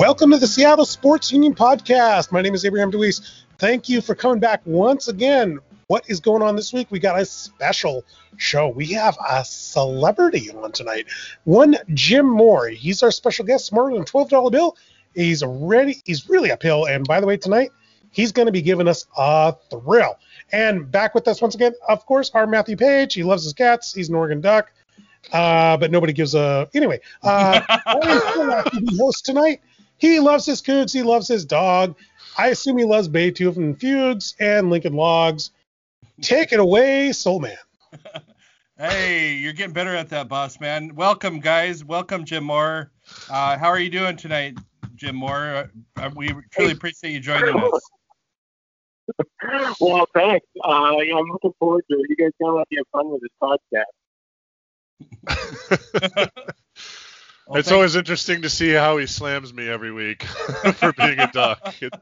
Welcome to the Seattle Sports Union Podcast. My name is Abraham DeWeese. Thank you for coming back once again. What is going on this week? We got a special show. We have a celebrity on tonight. One Jim Moore. He's our special guest, smarter than $12 bill. He's ready. He's really uphill. And by the way, tonight he's going to be giving us a thrill. And back with us once again, of course, our Matthew Paige. He loves his cats. He's an Oregon Duck. Uh, but nobody gives a anyway. Uh, host tonight. He loves his coots. He loves his dog. I assume he loves Beethoven fugues and Lincoln Logs. Take it away, Soulman. hey, you're getting better at that, boss man. Welcome, guys. Welcome, Jim Moore. Uh, how are you doing tonight, Jim Moore? Uh, we truly appreciate you joining us. well, thanks. Uh, yeah, I'm looking forward to it. You guys sound like you have fun with this podcast. well, it's always interesting to see how he slams me every week for being a duck. It,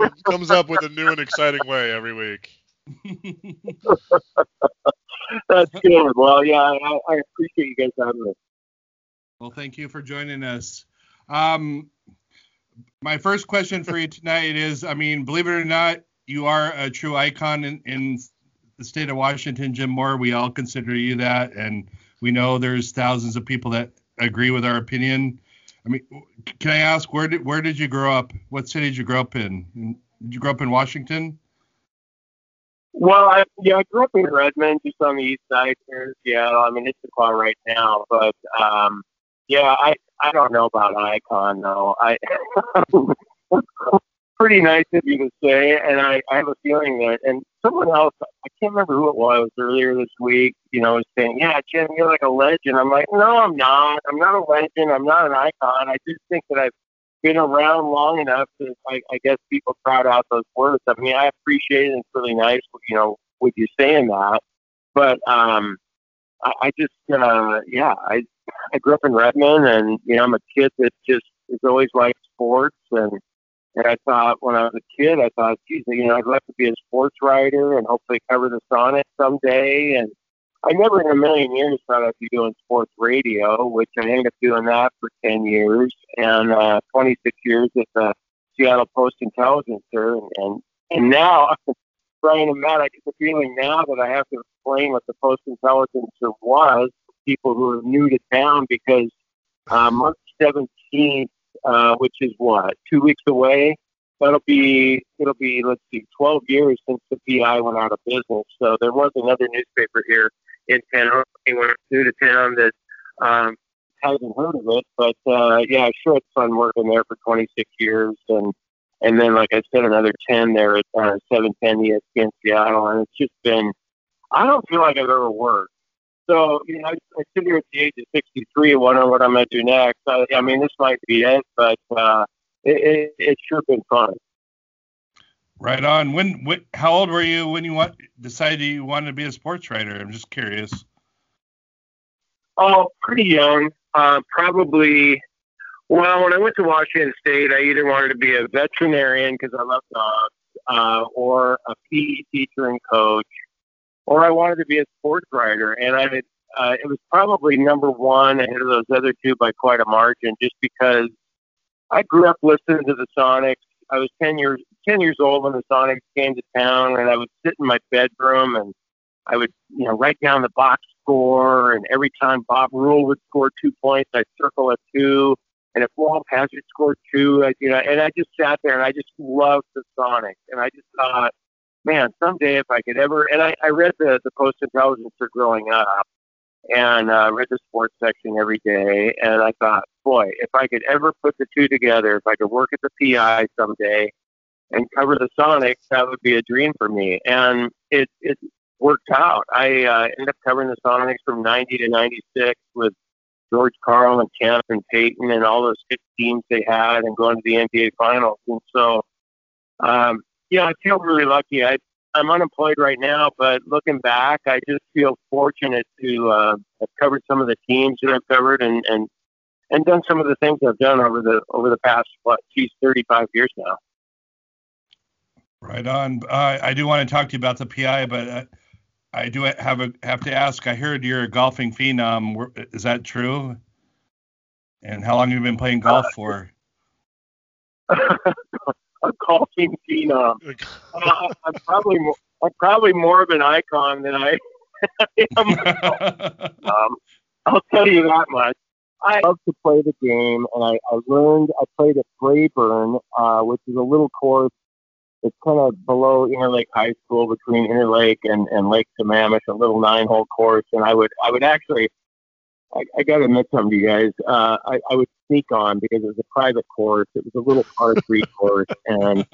it, comes up with a new and exciting way every week. That's good. Well, yeah, I, I, appreciate you guys having me. Well, thank you for joining us. Um, my first question for you tonight is, I mean, believe it or not, you are a true icon in, in the state of Washington, Jim Moore. We all consider you that, and we know there's thousands of people that agree with our opinion. I mean, can I ask where did where did you grow up? What city did you grow up in? Did you grow up in Washington? Well, I, yeah, I grew up in Redmond, just on the east side here. Yeah, I mean it's car right now, but um, yeah, I I don't know about Icon though. I pretty nice of you to say, and I, I have a feeling that, and someone else, I can't remember who it was earlier this week, you know, was saying, yeah, Jim, you're like a legend. I'm like, no, I'm not. I'm not a legend. I'm not an icon. I just think that I've been around long enough to, I, I guess, people crowd out those words. I mean, I appreciate it. It's really nice, you know, with you saying that. But um, I, I just, uh, yeah, I, I grew up in Redmond, and you know, I'm a kid that just has always liked sports and and I thought when I was a kid, I thought, geez, you know, I'd love to be a sports writer and hopefully cover the Sonics someday. And I never in a million years thought I'd be doing sports radio, which I ended up doing that for 10 years and uh, 26 years at the Seattle Post Intelligencer. And, and, and now, Brian and Matt, I get the feeling now that I have to explain what the Post Intelligencer was for people who are new to town because uh, March 17th, uh, which is what two weeks away. That'll be it'll be let's see, 12 years since the PI went out of business. So there was another newspaper here in town. Anyone new to town that um, hasn't heard of it, but uh, yeah, sure, it's fun working there for 26 years, and and then like I said, another 10 there at uh, 710 ESPN Seattle, and it's just been. I don't feel like I've ever worked so, you know, I, I sit here at the age of 63 wondering what I'm going to do next. I, I mean, this might be it, but uh, it, it, it's sure been fun. Right on. When, when, how old were you when you want, decided you wanted to be a sports writer? I'm just curious. Oh, pretty young. Uh, probably. Well, when I went to Washington State, I either wanted to be a veterinarian because I love dogs, uh, or a PE teacher and coach, or I wanted to be a sports writer. And I, uh, it was probably number one ahead of those other two by quite a margin, just because I grew up listening to the Sonics. I was ten years ten years old when the Sonics came to town, and I would sit in my bedroom and I would, you know, write down the box score. And every time Bob Rule would score two points, I'd circle a two. And if Walt Hazzard scored two, I, you know, and I just sat there and I just loved the Sonics. And I just thought, man, someday if I could ever, and I, I read the, the Post Intelligencer growing up and uh, read the sports section every day. And I thought, boy, if I could ever put the two together, if I could work at the PI someday and cover the Sonics, that would be a dream for me. And it, it worked out. I uh, ended up covering the Sonics from 90 to 96 with George Karl and Kemp and Payton and all those good teams they had and going to the NBA Finals. And so, um, yeah, I feel really lucky. I, I'm unemployed right now, but looking back, I just feel fortunate to uh, have covered some of the teams that I've covered and, and and done some of the things I've done over the over the past what, geez, 35 years now. Right on. Uh, I do want to talk to you about the PI, but uh, I do have a have to ask. I heard you're a golfing phenom. Is that true? And how long have you been playing golf uh, for? a golfing phenom. Uh, I'm probably more, I'm probably more of an icon than I am. um, I'll tell you that much. I love to play the game, and I, I learned. I played at Braeburn, uh, which is a little course. It's kind of below Interlake High School, between Interlake and, and Lake Sammamish, a little nine-hole course. And I would I would actually I, I got to admit something to you guys. Uh, I, I would sneak on because it was a private course. It was a little par three course, and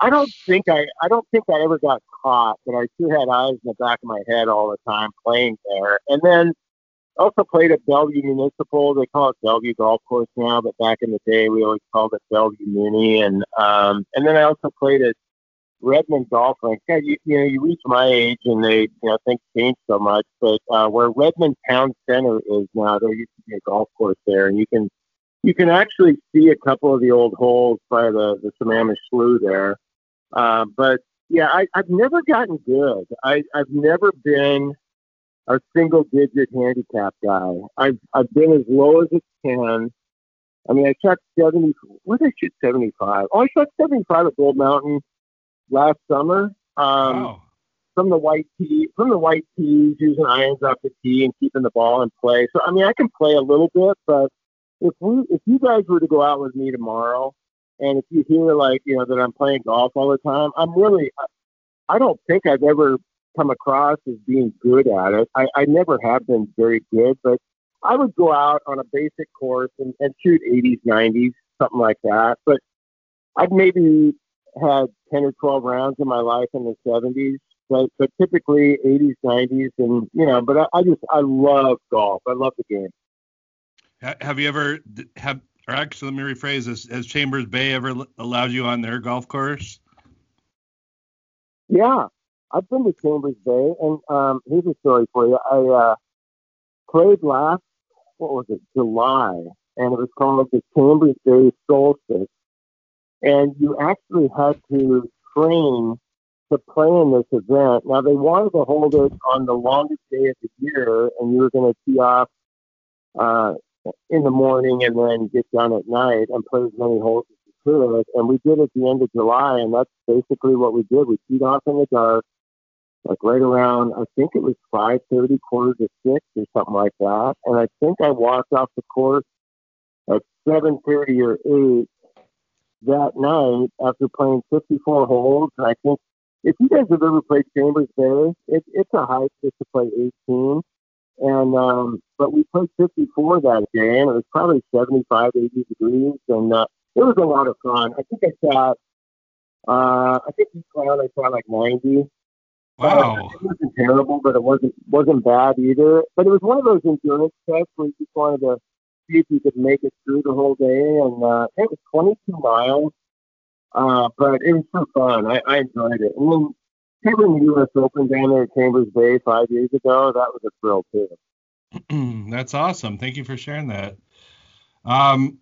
I don't think I I don't think I ever got caught. But I sure had eyes in the back of my head all the time playing there. And then also played at Bellevue Municipal. They call it Bellevue Golf Course now, but back in the day we always called it Bellevue Muni. And um, and then I also played at Redmond Golf Range. Yeah, you, you know, you reach my age and they, you know, things change so much. But uh, where Redmond Town Center is now, there used to be a golf course there, and you can you can actually see a couple of the old holes by the the Sammamish Slough there. Uh, but yeah, I, I've never gotten good. I, I've never been a single digit handicap guy. I've I've been as low as it can. I mean, I shot 70. What did I shoot 75? Oh, I shot 75 at Gold Mountain last summer. Um, wow. From the white tee, from the white tees, using irons off the tee and keeping the ball in play. So I mean, I can play a little bit, but if we, if you guys were to go out with me tomorrow, and if you hear like you know that I'm playing golf all the time, I'm really, I don't think I've ever come across as being good at it. I, I never have been very good, but I would go out on a basic course and, and shoot 80s, 90s, something like that. But I've maybe had 10 or 12 rounds in my life in the 70s, but, but typically 80s, 90s, and you know. But I, I just I love golf. I love the game. Have you ever have or actually let me rephrase this: Has Chambers Bay ever allowed you on their golf course? Yeah, I've been to Chambers Bay, and um, here's a story for you. I uh, played last what was it July, and it was called the Chambers Bay Solstice and you actually had to train to play in this event. Now they wanted to hold it on the longest day of the year, and you were going to tee off uh, in the morning and then get done at night and play as many holes as you could. And we did at the end of July, and that's basically what we did. We teed off in the dark, like right around I think it was five thirty, quarter to six, or something like that. And I think I walked off the course at seven thirty or eight that night after playing 54 holes. I think if you guys have ever played Chambers Bay, it, it's a hike just to play 18. And um, but we played 54 that day, and it was probably 75, 80 degrees, and uh, it was a lot of fun. I think I shot, uh, I think each round I shot like 90. Wow. Uh, it wasn't terrible, but it wasn't wasn't bad either. But it was one of those endurance tests where you just wanted to see if you could make it through the whole day. And uh, it was 22 miles, uh, but it was so fun. I, I enjoyed it. And then covering the U.S. Open down there at Chambers Bay five years ago, that was a thrill too. That's awesome. Thank you for sharing that. Um,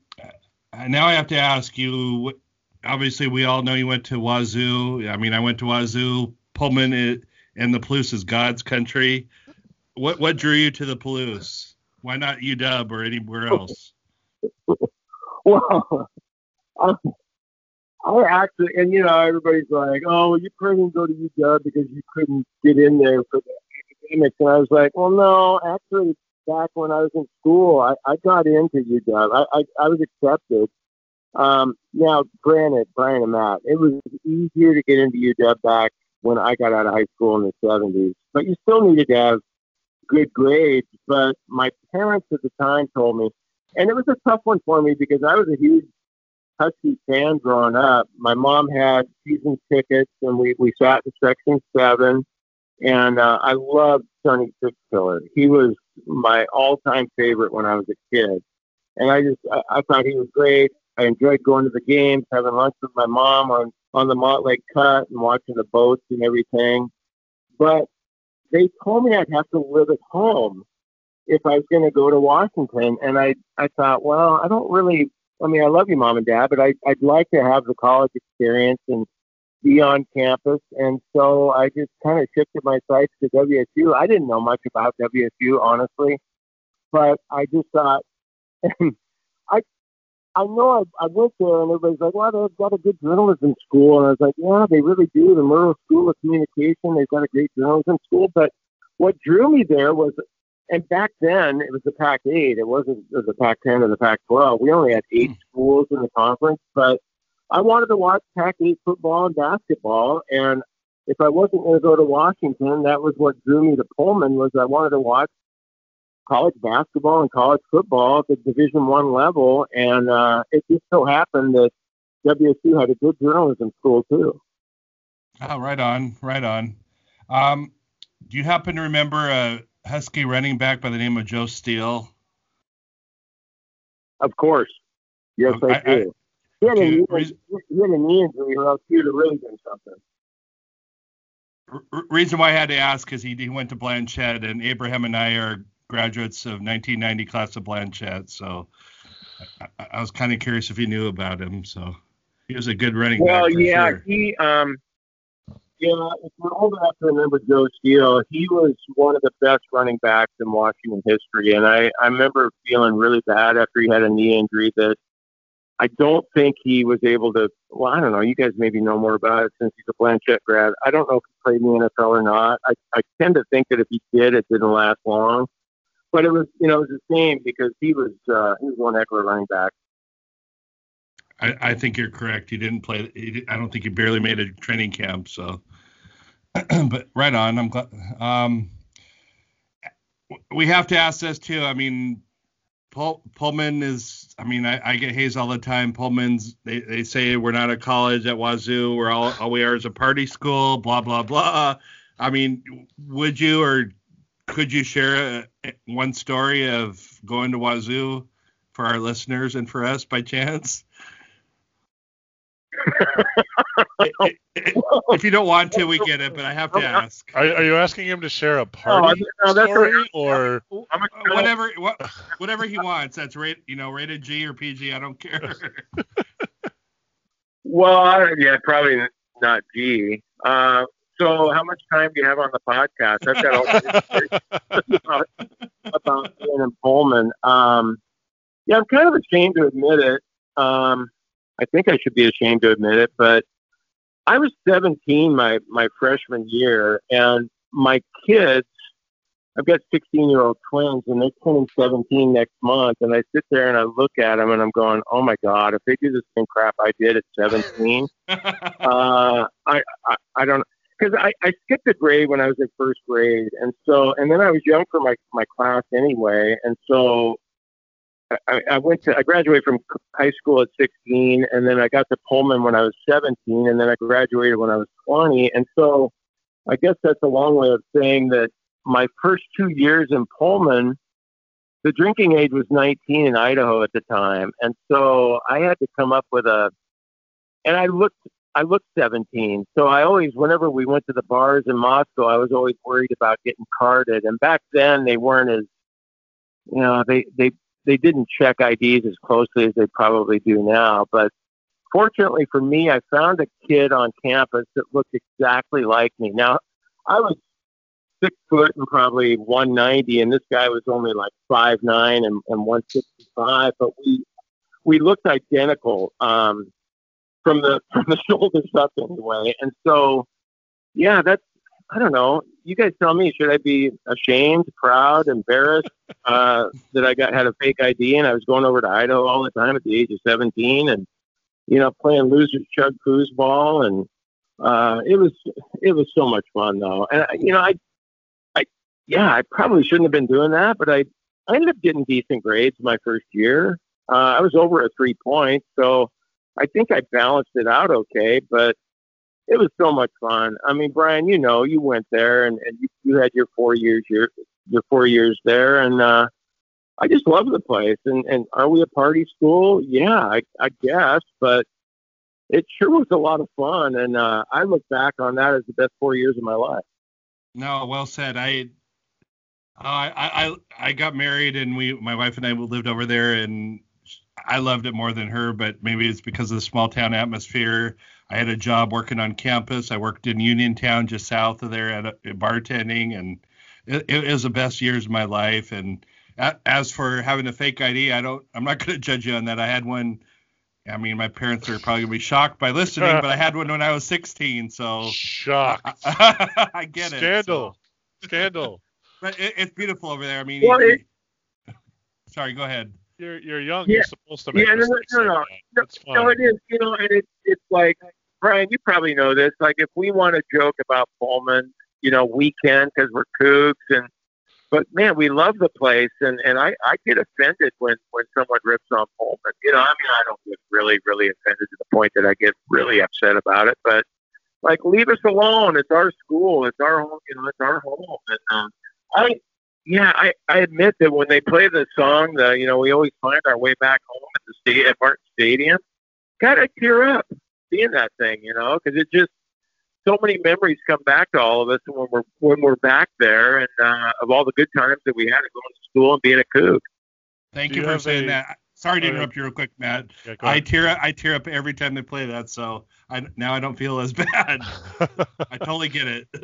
now I have to ask you. Obviously, we all know you went to Wazoo. I mean, I went to Wazoo. Pullman and the Palouse is God's country. What what drew you to the Palouse? Why not UW or anywhere else? well, I, I actually, and you know, everybody's like, "Oh, you couldn't go to UW because you couldn't get in there for the academics," and I was like, "Well, no, actually, back when I was in school, I, I got into UW. I, I, I was accepted. Um, now, granted, Brian and Matt, it was easier to get into UW back when I got out of high school in the 70s, but you still needed to have good grades, but my parents at the time told me, and it was a tough one for me because I was a huge Husky fan growing up. My mom had season tickets, and we we sat in section seven, and uh, I loved Sonny Sixkiller. He was my all-time favorite when I was a kid, and I just I, I thought he was great. I enjoyed going to the games, having lunch with my mom on on the Montlake Cut, and watching the boats and everything. But they told me I'd have to live at home if I was going to go to Washington. And I, I thought, well, I don't really, I mean, I love you, mom and dad, but I, I'd like to have the college experience and be on campus. And so I just kind of shifted my sights to WSU. I didn't know much about WSU, honestly, but I just thought, I, know I, I went there and everybody's like, well, they've got a good journalism school. And I was like, yeah, they really do. The Murrow School of Communication, they've got a great journalism school. But what drew me there was, and back then it was the Pac 8. It wasn't the Pac 10 or the Pac 12. We only had eight mm. schools in the conference. But I wanted to watch Pac 8 football and basketball. And if I wasn't going to go to Washington, that was what drew me to Pullman was I wanted to watch college basketball and college football at the Division One level, and uh, it just so happened that WSU had a good journalism school too. Oh, right on, right on. Um, do you happen to remember a Husky running back by the name of Joe Steele? Of course. Yes, um, I, I, do. I, he, had a, re- he had a knee injury, or else he would have really been something reason why I had to ask is he, he went to Blanchet, and Abraham and I are graduates of 1990 class of Blanchet, so I, I was kind of curious if he knew about him. So he was a good running well, back. Well, yeah, sure. he um, yeah, if you're old enough to remember Joe Steele, he was one of the best running backs in Washington history, and I I remember feeling really bad after he had a knee injury that I don't think he was able to. Well, I don't know. You guys maybe know more about it since he's a Blanchet grad. I don't know if he played in the NFL or not. I, I tend to think that if he did, it didn't last long but it was you know it was a shame because he was uh, he was one heck of a running back. I, I think you're correct. He didn't play. He, I don't think he barely made a training camp. So, but right on. I'm glad. Um, we have to ask this too. I mean, Pull, Pullman is. I mean, I, I, get haze all the time. Pullman's. They, they say we're not a college at Wazoo. We're all all we are is a party school. Blah blah blah. I mean, would you or could you share a, one story of going to Wazoo for our listeners and for us by chance? if you don't want to, we get it, but I have to ask. Are, are you asking him to share a party no, no, story or whatever whatever he wants? That's rate you know rated G or PG. I don't care. well, yeah, probably not G. Uh, so, how much time do you have on the podcast? I've got all about, about in Pullman. Um, yeah, I'm kind of ashamed to admit it. Um, I think I should be ashamed to admit it, but I was 17 my my freshman year, and my kids. I've got 16 year old twins, and they're turning 17 next month. And I sit there and I look at them, and I'm going, "Oh my God! If they do the same crap I did at 17, uh, I, I I don't because I, I skipped a grade when I was in first grade, and so and then I was young for my my class anyway, and so I, I went to I graduated from high school at 16, and then I got to Pullman when I was 17, and then I graduated when I was 20, and so I guess that's a long way of saying that my first two years in Pullman, the drinking age was 19 in Idaho at the time, and so I had to come up with a and I looked I looked 17. So I always, whenever we went to the bars in Moscow, I was always worried about getting carded. And back then, they weren't as, you know, they they they didn't check IDs as closely as they probably do now. But fortunately for me, I found a kid on campus that looked exactly like me. Now, I was six foot and probably 190, and this guy was only like five nine and, and 165. But we we looked identical. Um, from the from the shoulders up anyway. And so, yeah, that's I don't know. You guys tell me. Should I be ashamed, proud, embarrassed uh, that I got had a fake ID and I was going over to Idaho all the time at the age of 17 and you know playing losers chug foosball and uh, it was it was so much fun though. And you know I I yeah I probably shouldn't have been doing that, but I I ended up getting decent grades my first year. Uh, I was over at three points, so I think I balanced it out okay, but it was so much fun. I mean, Brian, you know, you went there and, and you, you had your four years, your your four years there, and uh, I just love the place. And and are we a party school? Yeah, I, I guess, but it sure was a lot of fun, and uh, I look back on that as the best four years of my life. No, well said. I uh, I I I got married and we my wife and I lived over there and I loved it more than her, but maybe it's because of the small town atmosphere. I had a job working on campus. I worked in Uniontown, just south of there, at, a, at bartending, and it, it, was the best years of my life. And as for having a fake ID, I don't. I'm not going to judge you on that. I had one. I mean, my parents are probably gonna be shocked by listening, but I had one when I was 16, so shocked. I, I get Scandal. it. Scandal. Scandal. But it, it's beautiful over there. I mean, Well, it- sorry, go ahead. You're you're young. Yeah. You're supposed to make Yeah, no, no, no, no. No, it is. You know, and it's it's like Brian, you probably know this. Like, if we want to joke about Pullman, you know, we can because we're Cougs, and but man, we love the place, and and I I get offended when when someone rips on Pullman. You know, I mean, I don't get really really offended to the point that I get really upset about it, but like, leave us alone. It's our school. It's our home. You know, it's our home. And um, I yeah, I, I admit that when they play the song, the you know we always find our way back home at the sta- at Martin Stadium. God, I tear up seeing that thing, you know, because it just so many memories come back to all of us when we're when we're back there, and uh, of all the good times that we had at going to school and being a Coug. Thank Do you you for saying a- that. Sorry to interrupt you real quick, Matt. Yeah, I ahead. tear I tear up every time they play that, so I now I don't feel as bad. I totally get it.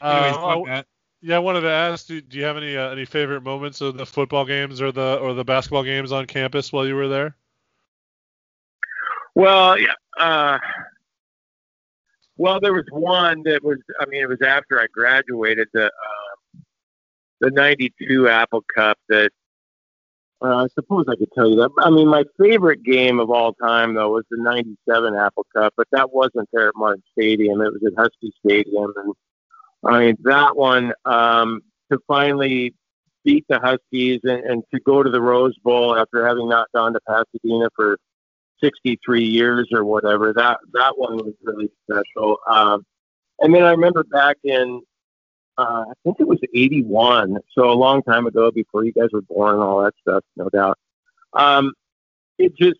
Anyways, Uh, Yeah, I wanted to ask, do, do you have any uh, any favorite moments of the football games or the or the basketball games on campus while you were there? Well, yeah. Uh, well, there was one that was. I mean, it was after I graduated. The um, the '92 Apple Cup. That uh, I suppose I could tell you that. I mean, my favorite game of all time though was the '97 Apple Cup, but that wasn't there at Martin Stadium. It was at Husky Stadium, and I mean that one um, to finally beat the Huskies and, and to go to the Rose Bowl after having not gone to Pasadena for 63 years or whatever. That that one was really special. Um, and then I remember back in, uh, I think it was 81, so a long time ago before you guys were born all that stuff, no doubt. Um, it just,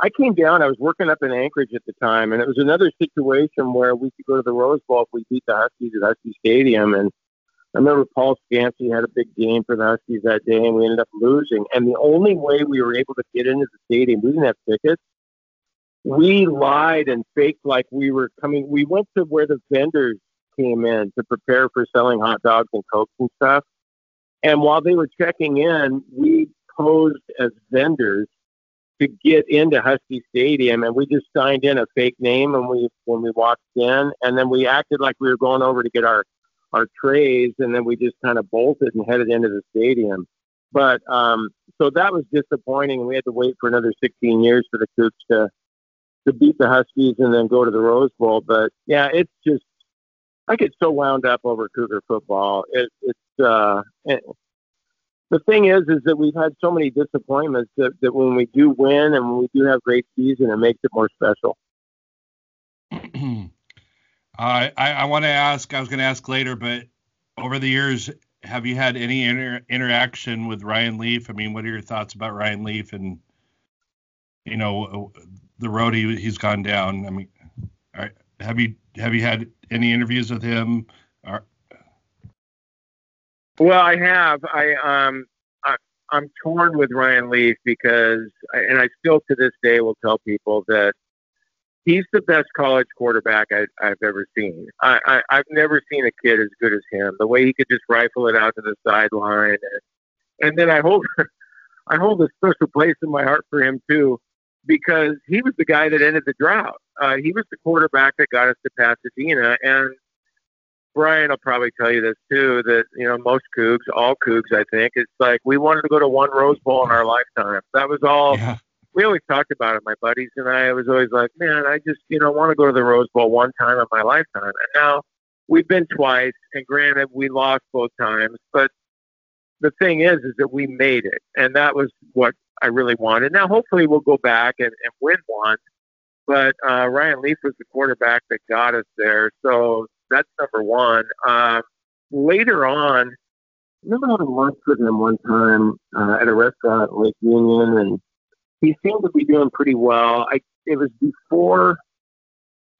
I came down. I was working up in Anchorage at the time, and it was another situation where we could go to the Rose Bowl if we beat the Huskies at Husky Stadium. And I remember Paul Skansi had a big game for the Huskies that day, and we ended up losing. And the only way we were able to get into the stadium, we didn't have tickets we lied and faked like we were coming. We went to where the vendors came in to prepare for selling hot dogs and cokes and stuff. And while they were checking in, we posed as vendors to get into Husky Stadium, and we just signed in a fake name when we when we walked in, and then we acted like we were going over to get our our trays, and then we just kind of bolted and headed into the stadium. But um, so that was disappointing, and we had to wait for another 16 years for the Cougs to to beat the Huskies and then go to the Rose Bowl. But yeah, it's just I get so wound up over Cougar football. It, it's uh, the thing is, is that we've had so many disappointments that, that when we do win and when we do have great season, it makes it more special. Uh, I I, I want to ask. I was going to ask later, but over the years, have you had any inter- interaction with Ryan Leaf? I mean, what are your thoughts about Ryan Leaf and you know the road he, he's gone down? I mean, are, have you have you had any interviews with him? Or, Well, I have. I um, I, I'm torn with Ryan Leaf because, I, and I still to this day will tell people that he's the best college quarterback I, I've ever seen. I, I, I've never seen a kid as good as him. The way he could just rifle it out to the sideline, and, and then I hold, I hold a special place in my heart for him too, because he was the guy that ended the drought. Uh, he was the quarterback that got us to Pasadena, and Brian will probably tell you this too. That you know most Cougs, all Cougs, I think, it's like we wanted to go to one Rose Bowl in our lifetime. That was all yeah. we always talked about it, my buddies and I. I was always like, man, I just, you know, want to go to the Rose Bowl one time in my lifetime. And now we've been twice, and granted, we lost both times. But the thing is, is that we made it, and that was what I really wanted. Now, hopefully, we'll go back and, and win one. But uh, Ryan Leaf was the quarterback that got us there, so that's number one. Um, later on, I remember having lunch with him one time uh, at a restaurant in Lake Union, and he seemed to be doing pretty well. I it was before,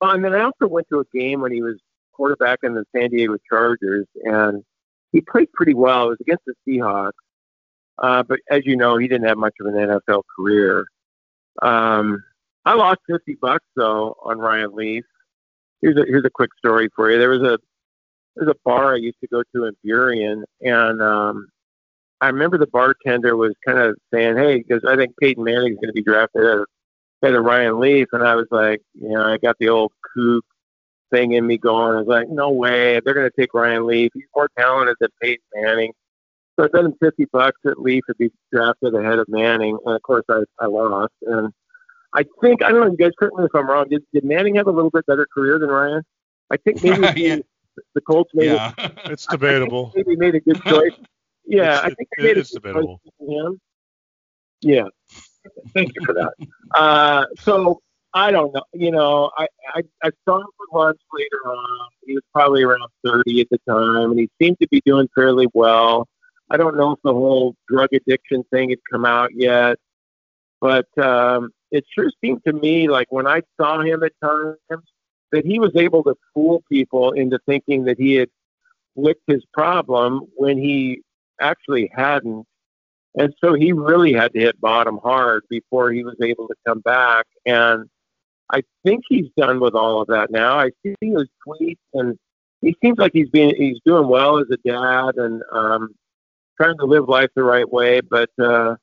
oh, and then I also went to a game when he was quarterback in the San Diego Chargers, and he played pretty well. It was against the Seahawks, uh, but as you know, he didn't have much of an NFL career. Um, I lost fifty bucks though on Ryan Leaf. Here's a here's a quick story for you. There was a there's a bar I used to go to in Burien, and um, I remember the bartender was kind of saying, "Hey, because I think Peyton Manning's going to be drafted ahead of Ryan Leaf," and I was like, you know, I got the old Coug thing in me going. I was like, no way, they're going to take Ryan Leaf. He's more talented than Peyton Manning. So I bet him 50 bucks that Leaf would be drafted ahead of Manning. And of course, I, I lost. And I think, I don't know, you guys correct me if I'm wrong. Did, did Manning have a little bit better career than Ryan? I think maybe yeah. the Colts made yeah. it, It's debatable. maybe made a good choice. Yeah, It's- I think it- they made it's a good debatable. choice him. Yeah. Thank you for that. Uh, so I don't know. You know, I, I I saw him for lunch later on. He was probably around 30 at the time, and he seemed to be doing fairly well. I don't know if the whole drug addiction thing had come out yet, but um, it sure seemed to me like when I saw him at times that he was able to fool people into thinking that he had licked his problem when he actually hadn't. And so he really had to hit bottom hard before he was able to come back. And I think he's done with all of that now. I see his tweets, and he seems like he's being he's doing well as a dad and um, trying to live life the right way. But uh,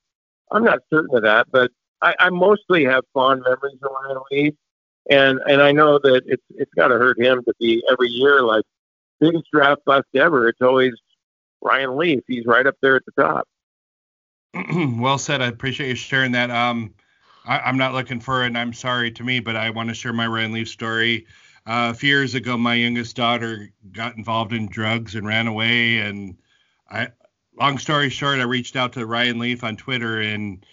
I'm not certain of that. But I, I mostly have fond memories of Ryan Leaf, and and I know that it's it's got to hurt him to be every year like biggest draft bust ever. It's always Ryan Leaf. He's right up there at the top. well said. I appreciate you sharing that. Um, I, I'm not looking for it, and I'm sorry to me, but I want to share my Ryan Leaf story. Uh, a few years ago, my youngest daughter got involved in drugs and ran away. And I, long story short, I reached out to Ryan Leaf on Twitter, and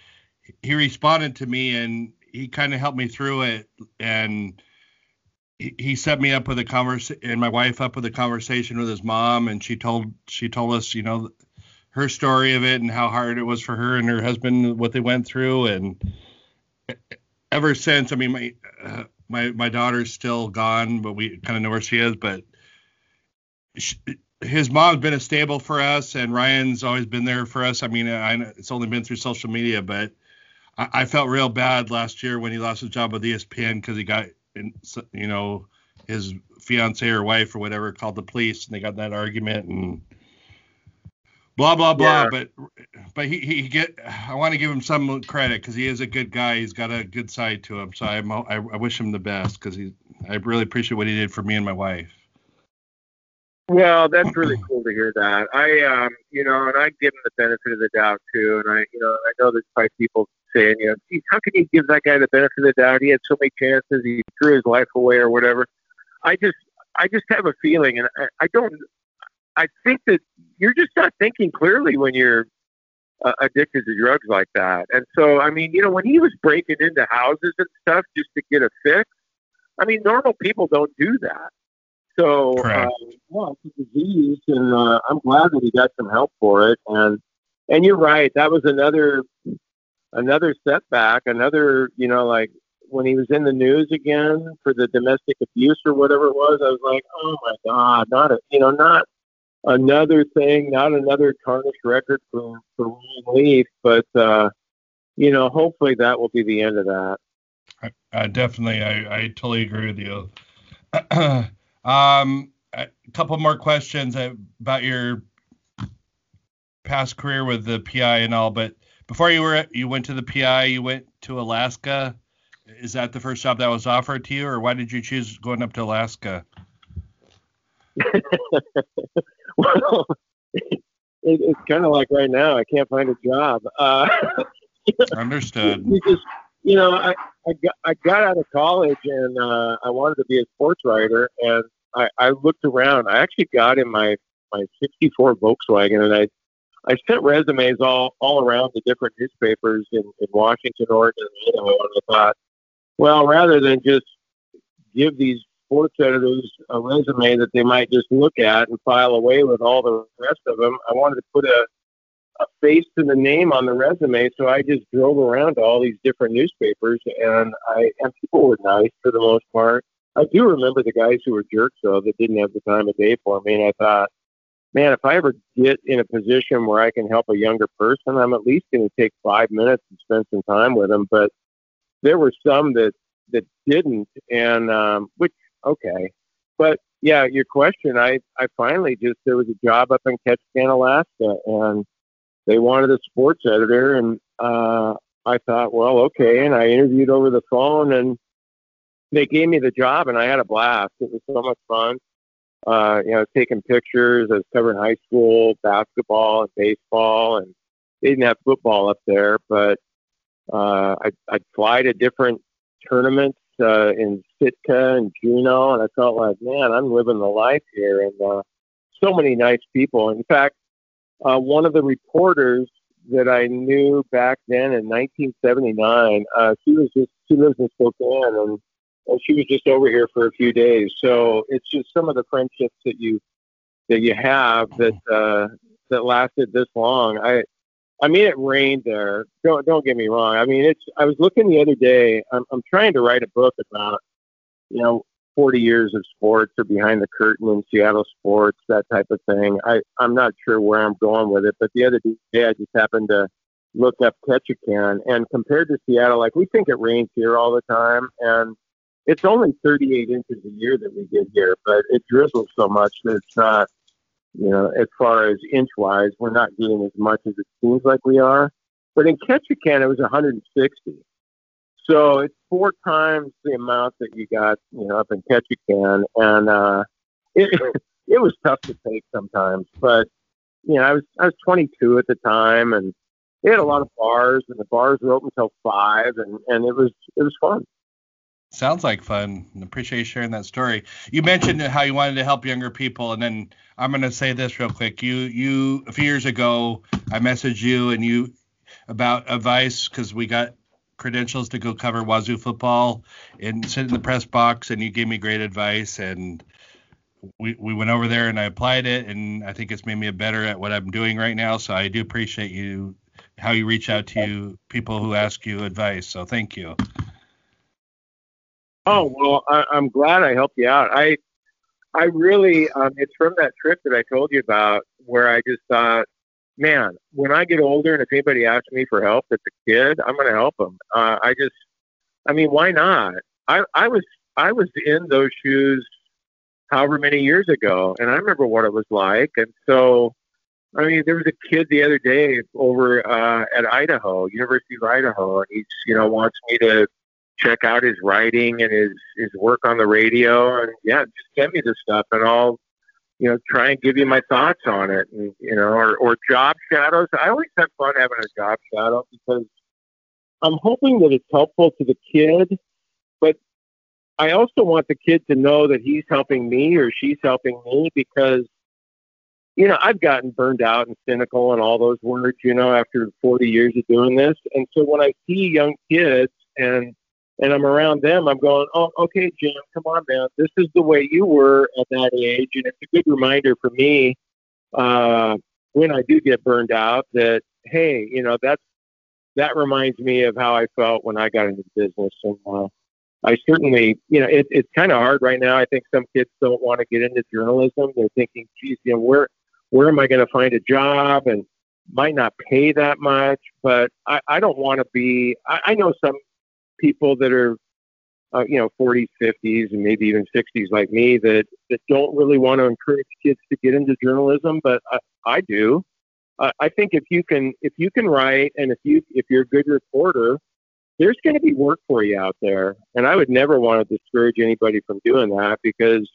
he responded to me, and he kind of helped me through it. And he, set me up with a conversation, and my wife up with a conversation with his mom, and she told she told us, you know, her story of it and how hard it was for her and her husband what they went through and ever since i mean my uh, my my daughter's still gone but we kind of know where she is but she, his mom's been a stable for us and ryan's always been there for us i mean I, it's only been through social media but I, I felt real bad last year when he lost his job with espn because he got in, you know his fiance or wife or whatever called the police and they got that argument and blah blah blah. Yeah. But but he, he get I want to give him some credit because he is a good guy. He's got a good side to him. So I'm, I I wish him the best because he I really appreciate what he did for me and my wife. Well, that's really cool to hear that. I, um, you know, and I give him the benefit of the doubt too. And I, you know, I know there's probably people saying, you know, geez, how can you give that guy the benefit of the doubt? He had so many chances. He threw his life away or whatever. I just, I just have a feeling, and I, I don't. I think that you're just not thinking clearly when you're uh, addicted to drugs like that. And so, I mean, you know, when he was breaking into houses and stuff just to get a fix, I mean, normal people don't do that. So, uh, yeah, it's a disease, and uh, I'm glad that he got some help for it. And and you're right, that was another another setback, another, you know, like when he was in the news again for the domestic abuse or whatever it was. I was like, oh my god, not a, you know, not another thing, not another tarnished record for for Ryan Leaf, but uh, you know, hopefully that will be the end of that. Uh, definitely, I, I totally agree with you. um, a couple more questions about your past career with the PI and all, but before you were you went to the PI, you went to Alaska. Is that the first job that was offered to you, or why did you choose going up to Alaska? well, it, it's kind of like right now, I can't find a job. Uh, Understood. you just, you know, I, I got I got out of college and uh, I wanted to be a sports writer, and I, I looked around. I actually got in my my '64 Volkswagen, and I I sent resumes all all around the different newspapers in, in Washington, Oregon, and Idaho, and I thought, well, rather than just give these sports editors a resume that they might just look at and file away with all the rest of them, I wanted to put a a face to the name on the resume. So I just drove around to all these different newspapers, and I and people were nice for the most part. I do remember the guys who were jerks though that didn't have the time of day for me, and I thought, man, if I ever get in a position where I can help a younger person, I'm at least going to take five minutes and spend some time with them. But there were some that that didn't, and um, which okay, but yeah, your question, I I finally just there was a job up in Ketchikan, Alaska, and they wanted a sports editor, and uh, I thought, well, okay. And I interviewed over the phone, and they gave me the job, and I had a blast. It was so much fun. Uh, you know, taking pictures. I was covering high school basketball and baseball, and they didn't have football up there, but uh, I, I'd fly to different tournaments uh, in Sitka and Juneau, and I felt like, man, I'm living the life here, and uh, so many nice people. In fact, uh, one of the reporters that I knew back then in 1979, uh, she was just she lives in Spokane, and, she was just over here for a few days. So it's just some of the friendships that you that you have that uh, that lasted this long. I I mean, it rained there. Don't don't get me wrong. I mean, it's. I was looking the other day. I'm I'm trying to write a book about, you know, 40 years of sports or behind the curtain in Seattle sports, that type of thing. I I'm not sure where I'm going with it, but the other day I just happened to look up Ketchikan, and compared to Seattle, like we think it rains here all the time, and it's only 38 inches a year that we get here, but it drizzles so much that it's not you know, as far as inch wise, we're not getting as much as it seems like we are. But in Ketchikan, it was 160. So it's four times the amount that you got, you know, up in Ketchikan. And uh, it, it was tough to take sometimes. But, you know, I was, I was 22 at the time and they had a lot of bars and the bars were open until five and, and it was, it was fun. Sounds like fun. Appreciate you sharing that story. You mentioned how you wanted to help younger people, and then I'm going to say this real quick. You you a few years ago, I messaged you and you about advice because we got credentials to go cover Wazoo football and sit in the press box, and you gave me great advice, and we we went over there and I applied it, and I think it's made me better at what I'm doing right now. So I do appreciate you how you reach out to you, people who ask you advice. So thank you. Oh well, I, I'm glad I helped you out. I I really um, it's from that trip that I told you about where I just thought, man, when I get older and if anybody asks me for help that's a kid, I'm going to help them. Uh, I just, I mean, why not? I I was I was in those shoes however many years ago, and I remember what it was like, and so. I mean, there was a kid the other day over uh, at Idaho, University of Idaho, and he's, you know, wants me to check out his writing and his his work on the radio and yeah just send me the stuff and i'll you know try and give you my thoughts on it and you know or or job shadows i always have fun having a job shadow because i'm hoping that it's helpful to the kid but i also want the kid to know that he's helping me or she's helping me because you know, I've gotten burned out and cynical and all those words, you know, after 40 years of doing this. And so when I see young kids and and I'm around them, I'm going, oh, okay, Jim, come on, man. This is the way you were at that age. And it's a good reminder for me uh, when I do get burned out that, hey, you know, that's, that reminds me of how I felt when I got into business. And uh, I certainly, you know, it, it's kind of hard right now. I think some kids don't want to get into journalism. They're thinking, geez, you know, where, where am I going to find a job? And might not pay that much, but I, I don't want to be. I, I know some people that are, uh, you know, 40s, 50s, and maybe even 60s like me that, that don't really want to encourage kids to get into journalism, but I, I do. Uh, I think if you can, if you can write, and if you, if you're a good reporter, there's going to be work for you out there. And I would never want to discourage anybody from doing that because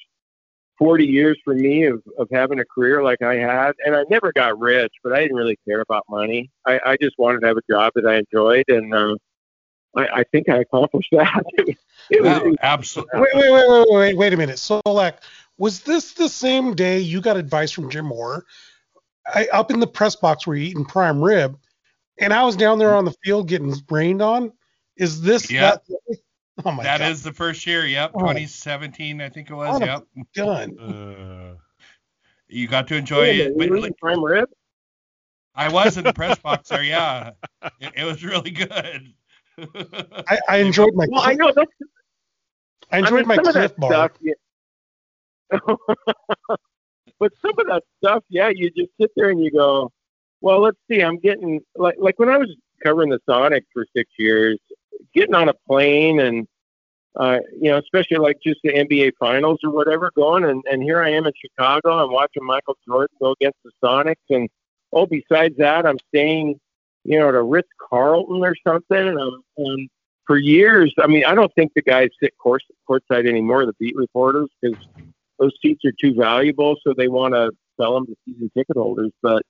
40 years for me of, of having a career like I had, and I never got rich, but I didn't really care about money. I, I just wanted to have a job that I enjoyed, and uh, I, I think I accomplished that. it was, absolutely. Wait, wait, wait, wait, wait, wait a minute. So, like, was this the same day you got advice from Jim Moore? I, up in the press box where you eating prime rib, and I was down there on the field getting rained on. Is this yep. that? Oh my That God. is the first year. Yep, oh. 2017, I think it was. Yep. Done. Uh, you got to enjoy it. But, like, prime rib. I was in the press box there. Yeah, it, it was really good. I, I, enjoyed my. Well, I know that's. I enjoyed I mean, my Clif Bar. Stuff, yeah. but some of that stuff, yeah, you just sit there and you go, well, let's see. I'm getting like like when I was covering the Sonics for six years, getting on a plane and uh, you know, especially like just the NBA Finals or whatever going, and and here I am in Chicago. I'm watching Michael Jordan go against the Sonics, and oh, besides that, I'm staying, you know, a Ritz Carlton or something. And, I'm, and for years, I mean, I don't think the guys sit course, courtside anymore, the beat reporters, because those seats are too valuable. So they want to sell them to season ticket holders. But,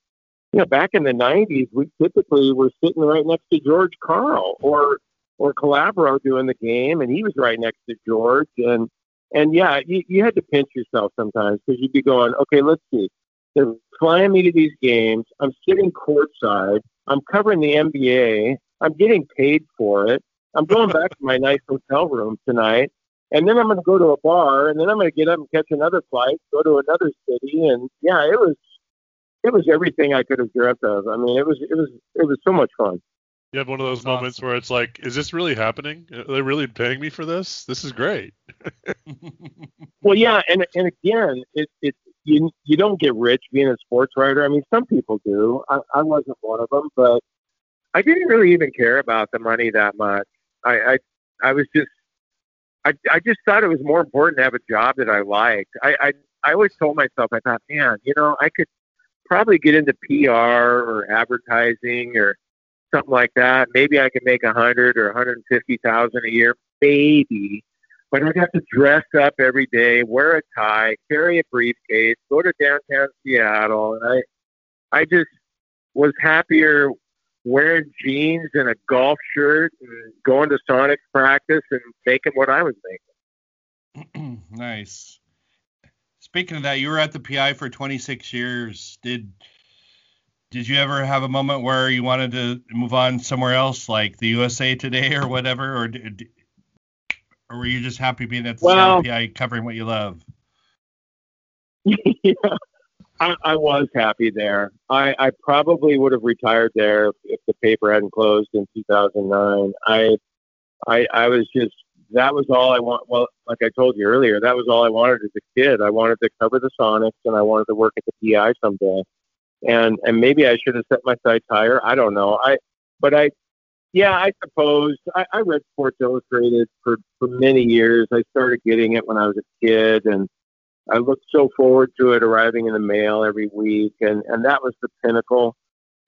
you know, back in the 90s, we typically were sitting right next to George Karl or, or Calabro doing the game, and he was right next to George. And, and yeah, you, you had to pinch yourself sometimes because you'd be going, okay, let's see. They're flying me to these games. I'm sitting courtside. I'm covering the NBA. I'm getting paid for it. I'm going back to my nice hotel room tonight. And then I'm going to go to a bar, and then I'm going to get up and catch another flight, go to another city, and yeah, it was it was everything I could have dreamt of. I mean, it was it was it was so much fun. You have one of those That's moments awesome. where it's like, is this really happening? Are they really paying me for this? This is great. well, yeah, and and again, it it you you don't get rich being a sports writer. I mean, some people do. I, I wasn't one of them, but I didn't really even care about the money that much. I I, I was just I I just thought it was more important to have a job that I liked. I I I always told myself, I thought, man, you know, I could probably get into PR or advertising or something like that. Maybe I could make a hundred or hundred and fifty thousand a year, maybe. But I'd have to dress up every day, wear a tie, carry a briefcase, go to downtown Seattle, and I, I just was happier wearing jeans and a golf shirt and going to Sonics practice and making what I was making. nice. Speaking of that, you were at the PI for 26 years. Did did you ever have a moment where you wanted to move on somewhere else, like the USA Today or whatever, or did, or were you just happy being at the well, PI covering what you love? yeah, I, I was happy there. I, I probably would have retired there if the paper hadn't closed in 2009. I, I, I was just that was all I want. Well, like I told you earlier, that was all I wanted as a kid. I wanted to cover the Sonics, and I wanted to work at the PI someday. And and maybe I should have set my sights higher. I don't know. I, but I, yeah, I suppose I, I read Sports Illustrated for for many years. I started getting it when I was a kid, and I looked so forward to it arriving in the mail every week, and and that was the pinnacle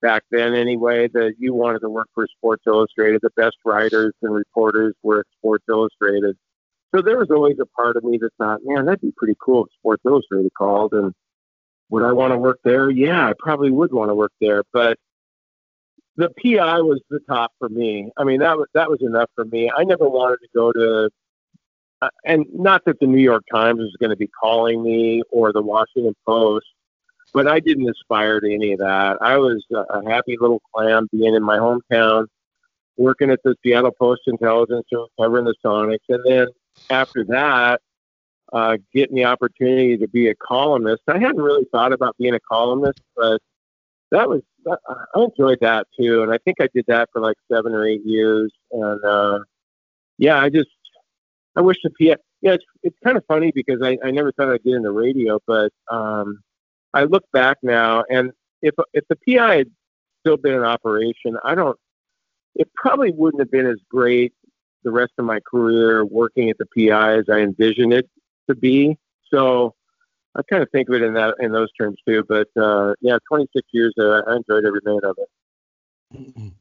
back then anyway that you wanted to work for Sports Illustrated. The best writers and reporters were at Sports Illustrated. So there was always a part of me that thought, man, that'd be pretty cool if Sports Illustrated called and would I want to work there? Yeah, I probably would want to work there, but the PI was the top for me. I mean, that was that was enough for me. I never wanted to go to uh, and not that the New York Times was going to be calling me or the Washington Post, but I didn't aspire to any of that. I was a happy little clam being in my hometown, working at the Seattle Post Intelligencer, covering the Sonics, and then after that, uh, getting the opportunity to be a columnist. I hadn't really thought about being a columnist, but that was I enjoyed that too, and I think I did that for like seven or eight years. And uh, yeah, I just I wish the PI. Yeah, it's it's kind of funny because I, I never thought I'd get into radio, but um, I look back now, and if if the PI had still been in operation, I don't. It probably wouldn't have been as great the rest of my career working at the PI as I envisioned it to be. So I kind of think of it in that in those terms too. But uh, yeah, 26 years there, I enjoyed every minute of it.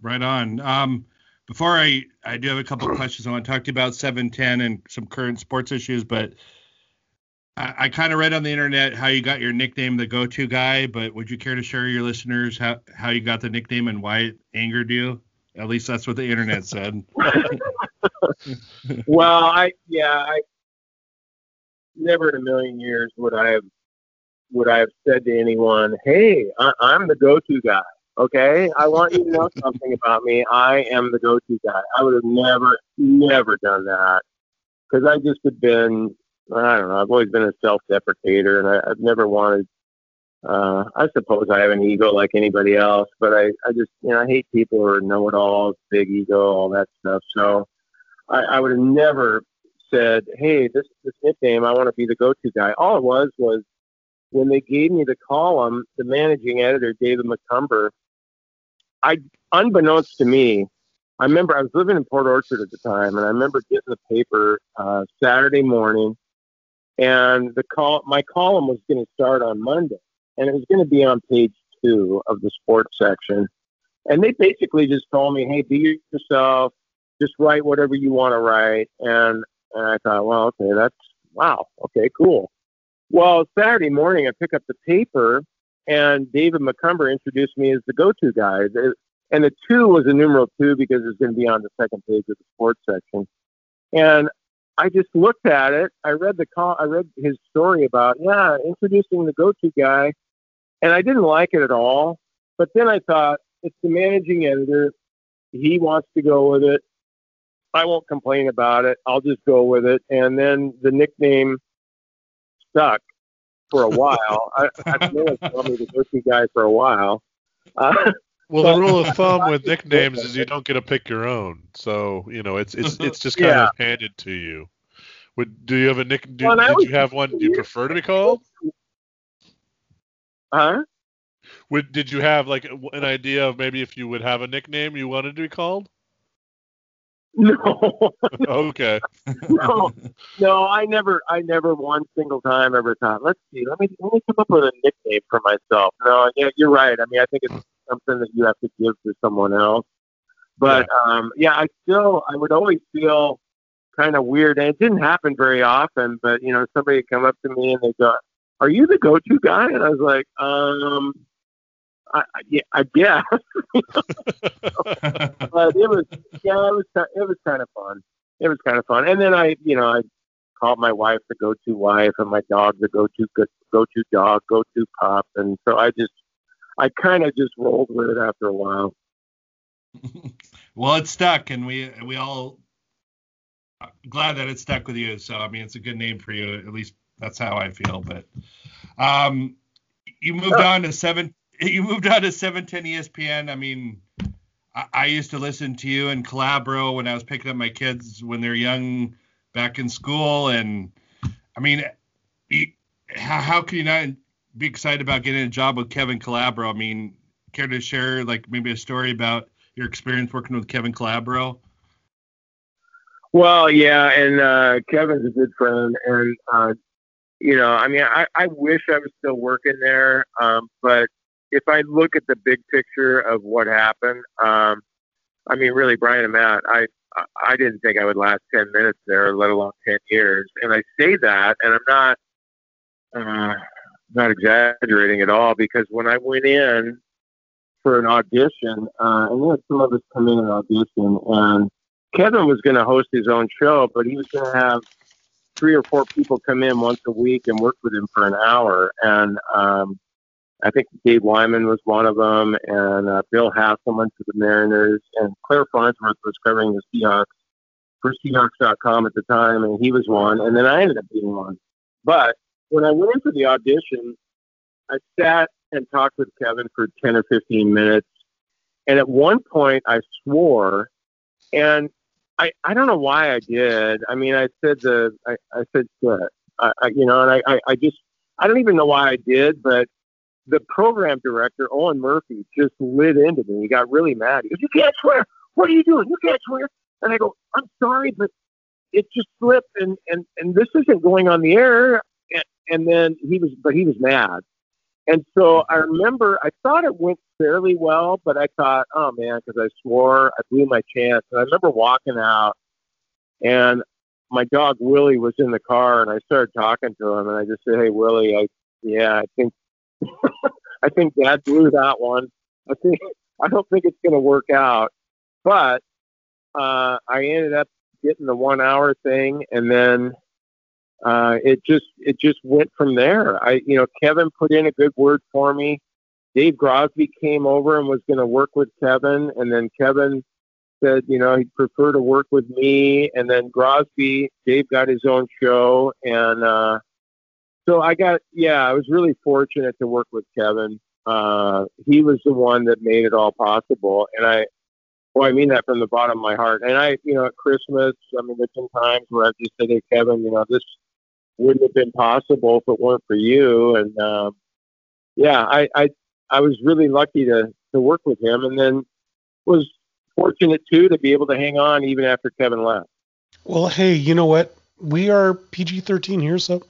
Right on. Um, before I I do have a couple of questions. I want to talk to you about 710 and some current sports issues, but I, I kind of read on the internet how you got your nickname, the go-to guy. But would you care to share your listeners how how you got the nickname and why it angered you? At least that's what the internet said. well, I yeah, I never in a million years would I have would I have said to anyone, "Hey, I, I'm the go-to guy." Okay, I want you to know something about me. I am the go-to guy. I would have never, never done that because I just have been. I don't know. I've always been a self-deprecator, and I, I've never wanted. Uh, I suppose I have an ego like anybody else, but I, I just, you know, I hate people who are know-it-alls, big ego, all that stuff. So I, I would have never said, "Hey, this this nickname, I want to be the go-to guy." All it was was when they gave me the column, the managing editor, David McCumber, I, unbeknownst to me, I remember I was living in Port Orchard at the time, and I remember getting the paper uh, Saturday morning, and the call, my column was going to start on Monday, and it was going to be on page two of the sports section, and they basically just told me, "Hey, be yourself. Just write whatever you want to write." And and I thought, well, okay, that's wow, okay, cool. Well, Saturday morning, I pick up the paper, and David McCumber introduced me as the go-to guy. And the two was a numeral two because it's going to be on the second page of the sports section. And I just looked at it. I read the call. I read his story about yeah, introducing the go-to guy, and I didn't like it at all. But then I thought it's the managing editor. He wants to go with it. I won't complain about it. I'll just go with it. And then the nickname stuck for a while. I, I've known me the go-to guy for a while. Uh, well, the rule of thumb with nicknames is you don't get to pick your own. So you know, it's it's it's just kind yeah. of handed to you. Would do you have a nick? Do, well, did you have one Do you prefer to be called? Huh? Would did you have like an idea of maybe if you would have a nickname you wanted to be called? No. okay. no, no, I never, I never one single time ever thought, let's see, let me, let me come up with a nickname for myself. No, yeah, you're right. I mean, I think it's something that you have to give to someone else. But yeah. um, yeah, I still, I would always feel kind of weird, and it didn't happen very often. But you know, somebody would come up to me and they go, "Are you the go-to guy?" And I was like, um. I, yeah, I guess. but it was, yeah, it was, it was kind of fun. It was kind of fun. And then I, you know, I called my wife the go-to wife, and my dog the go-to go-to dog, go-to pup, and so I just I kind of just rolled with it after a while. well, it stuck, and we we all glad that it stuck with you. So I mean, it's a good name for you. At least that's how I feel. But um, you moved on to seven. You moved on to 710 ESPN. I mean, I, I used to listen to you and Calabro when I was picking up my kids when they're young back in school, and I mean, how, how can you not be excited about getting a job with Kevin Calabro. I mean, care to share like maybe a story about your experience working with Kevin Calabro? Well, yeah, and uh, Kevin's a good friend, and uh, you know, I mean, I, I wish I was still working there, um, but if I look at the big picture of what happened, um, I mean, really, Brian and Matt, I I didn't think I would last ten minutes there, let alone ten years, and I say that, and I'm not. Uh, not exaggerating at all because when I went in for an audition, uh, and we had some of us come in and audition, and Kevin was going to host his own show, but he was going to have three or four people come in once a week and work with him for an hour. And um, I think Dave Wyman was one of them, and uh, Bill Haselman to the Mariners, and Clare Farnsworth was covering the Seahawks for Seahawks.com at the time, and he was one. And then I ended up being one. But when I went into the audition, I sat and talked with Kevin for 10 or 15 minutes. And at one point, I swore, and I, I don't know why I did. I mean, I said the, I, I said shit, I, I, you know, and I, I, I just, I don't even know why I did, but the program director, Owen Murphy, just lit into me. He got really mad. He goes, You can't swear. What are you doing? You can't swear. And I go, I'm sorry, but it just slipped and, and, and this isn't going on the air and then he was, but he was mad. And so I remember I thought it went fairly well, but I thought, oh man, because I swore, I blew my chance. And I remember walking out, and my dog Willie was in the car, and I started talking to him, and I just said, hey Willie, I yeah, I think I think Dad blew that one. I think I don't think it's going to work out, but uh, I ended up getting the one hour thing, and then uh, it just it just went from there. I you know Kevin put in a good word for me. Dave Grosby came over and was going to work with Kevin, and then Kevin said you know he'd prefer to work with me. And then Grosby, Dave got his own show, and uh, so I got yeah I was really fortunate to work with Kevin. Uh, he was the one that made it all possible, and I well, I mean that from the bottom of my heart. And I, you know, at Christmas, I mean, there's been times where I've just said, "Hey, Kevin, you know, this wouldn't have been possible if it weren't for you. And um, yeah, I, I I was really lucky to to work with him, and then was fortunate too to be able to hang on even after Kevin left. Well, hey, you know what? We are PG-13 here, so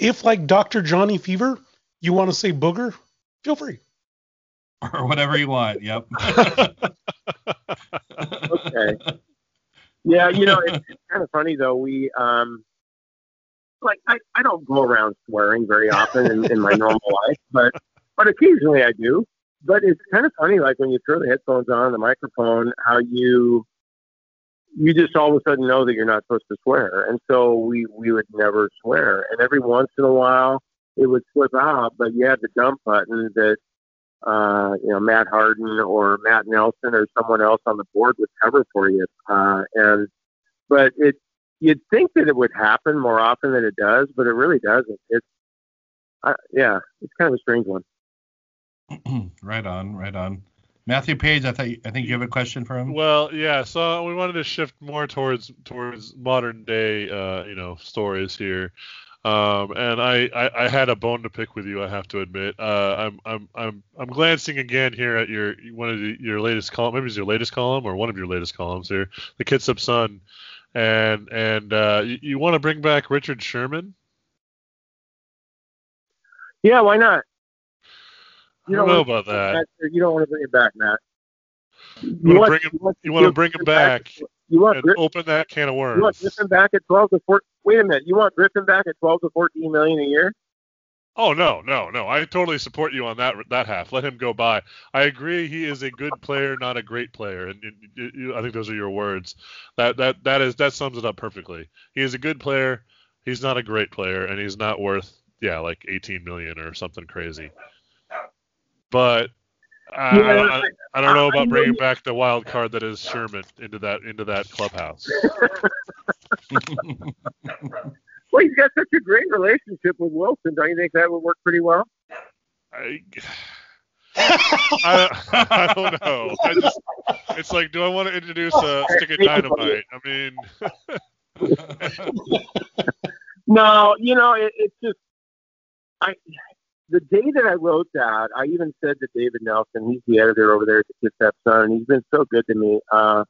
if like Dr. Johnny Fever, you want to say booger, feel free. or whatever you want. Yep. okay. Yeah, you know, it's, it's kind of funny though. We um, like I, I don't go around swearing very often in, in my normal life, but but occasionally I do. But it's kind of funny, like when you throw the headphones on the microphone, how you you just all of a sudden know that you're not supposed to swear, and so we we would never swear. And every once in a while, it would slip out, but you had the dump button that uh, you know Matt Harden or Matt Nelson or someone else on the board would cover for you. Uh, and but it you'd think that it would happen more often than it does, but it really doesn't. It's uh, yeah, it's kind of a strange one. right on, right on. Matthew Paige, I thought I think you have a question for him. Well, yeah. So we wanted to shift more towards towards modern day, uh, you know, stories here. Um, and I, I, I, had a bone to pick with you, I have to admit. Uh, I'm, I'm, I'm, I'm glancing again here at your one of the, your latest column, maybe it's your latest column or one of your latest columns here, the Kitsap Sun, and and uh, you, you want to bring back Richard Sherman? Yeah, why not? You don't, know about that. You don't want to bring it back, Matt. You, you want to bring him. You want to bring him back. back you want Griffin, open that can of worms. You want Griffin back at 12 to 14? Wait a minute. You want Griffin back at 12 to 14 million a year? Oh no, no, no! I totally support you on that that half. Let him go by. I agree. He is a good player, not a great player, and you, you, I think those are your words. That that that is that sums it up perfectly. He is a good player. He's not a great player, and he's not worth yeah like 18 million or something crazy. But uh, I, yeah, I, don't, I, I, don't know about bringing back the wild card that is Sherman into that into that clubhouse. well, he's got such a great relationship with Wilson. Don't you think that would work pretty well? I, I, I don't know. I just, it's like, do I want to introduce a stick of dynamite? I mean, no, you know, it, it's just, I, the day that I wrote that, I even said to David Nelson, he's the editor over there at the Kitsap Sun, and he's been so good to me. Uh,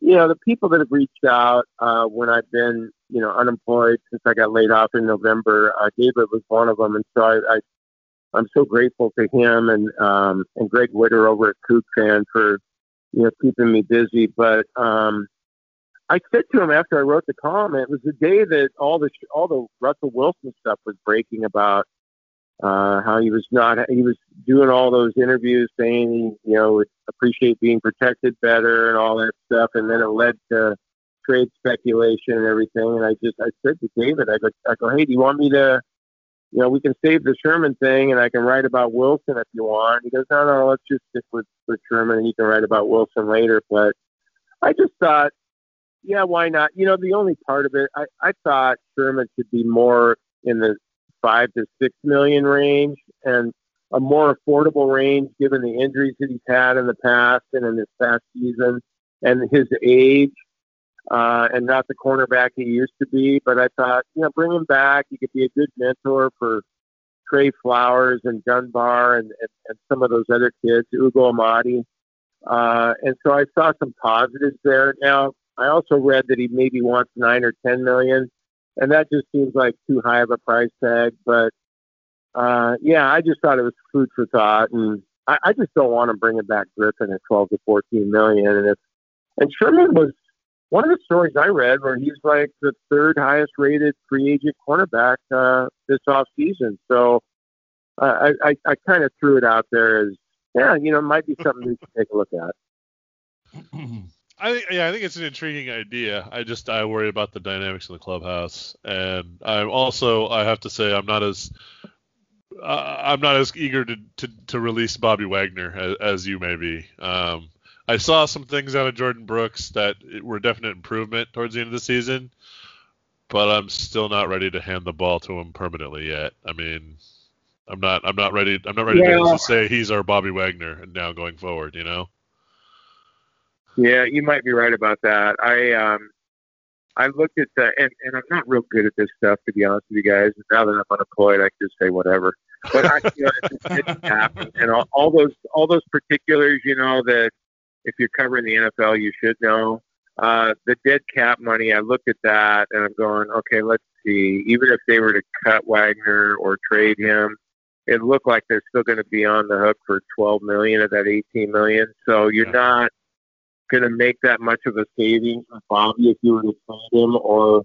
you know, the people that have reached out uh, when I've been, you know, unemployed since I got laid off in November, uh, David was one of them, and so I, I I'm so grateful to him and um, and Greg Witter over at Kook Fan for you know keeping me busy. But um, I said to him after I wrote the column, it was the day that all the all the Russell Wilson stuff was breaking about uh, how he was not he was doing all those interviews saying he you know would appreciate being protected better and all that stuff. And then it led to trade speculation and everything. And I just I said to David I go I go hey do you want me to you know we can save the Sherman thing and I can write about Wilson if you want. He goes no no let's just stick with with Sherman and you can write about Wilson later. But I just thought yeah why not? You know the only part of it I I thought Sherman should be more in the five to six million range and a more affordable range given the injuries that he's had in the past and in this past season and his age uh, and not the cornerback he used to be. But I thought, you know, bring him back. He could be a good mentor for Tre Flowers and Dunbar and, and, and some of those other kids, Ugo Amadi. Uh, and so I saw some positives there. Now, I also read that he maybe wants nine or ten million and that just seems like too high of a price tag. But uh, yeah, I just thought it was food for thought, and I, I just don't want to bring it back Griffin at 12 to 14 million. And if and Sherman was one of the stories I read where he's like the third highest rated free agent cornerback uh, this off season. So uh, I, I, I kind of threw it out there as yeah, you know, it might be something we should take a look at. I think yeah, I think it's an intriguing idea. I just I worry about the dynamics in the clubhouse, and I'm also I have to say I'm not as uh, I'm not as eager to, to, to release Bobby Wagner as, as you may be. Um, I saw some things out of Jordyn Brooks that were definite improvement towards the end of the season, but I'm still not ready to hand the ball to him permanently yet. I mean, I'm not I'm not ready I'm not ready yeah. to say he's our Bobby Wagner and now going forward. You know. Yeah, you might be right about that. I um, I looked at the and, and I'm not real good at this stuff to be honest with you guys. Now that I'm unemployed, I can just say whatever. But I, you know, it's, it's happened, and all, all those all those particulars, you know, that if you're covering the NFL, you should know. Uh, the dead cap money, I looked at that and I'm going, okay, let's see. Even if they were to cut Wagner or trade him, it looked like they're still going to be on the hook for 12 million of that 18 million. So you're yeah. not going to make that much of a savings with Bobby if you were to trade him or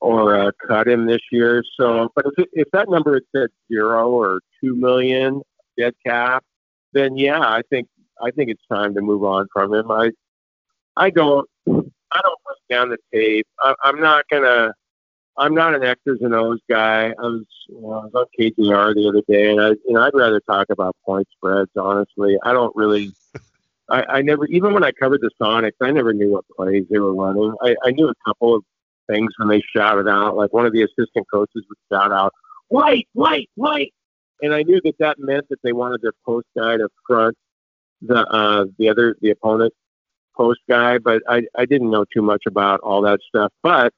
or uh, cut him this year. So, but if it, if that number had said zero or two million dead cap, then yeah, I think I think it's time to move on from him. I I don't I don't put down the tape. I, I'm not gonna. I'm not an X's and O's guy. I was, you know, I was on KJR the other day, and I, you know, I'd rather talk about point spreads. Honestly, I don't really. I, I never, even when I covered the Sonics, I never knew what plays they were running. I, I knew a couple of things when they shouted out. Like one of the assistant coaches would shout out, "White, white, white," and I knew that that meant that they wanted their post guy to front the uh, the other the opponent post guy, but I, I didn't know too much about all that stuff. But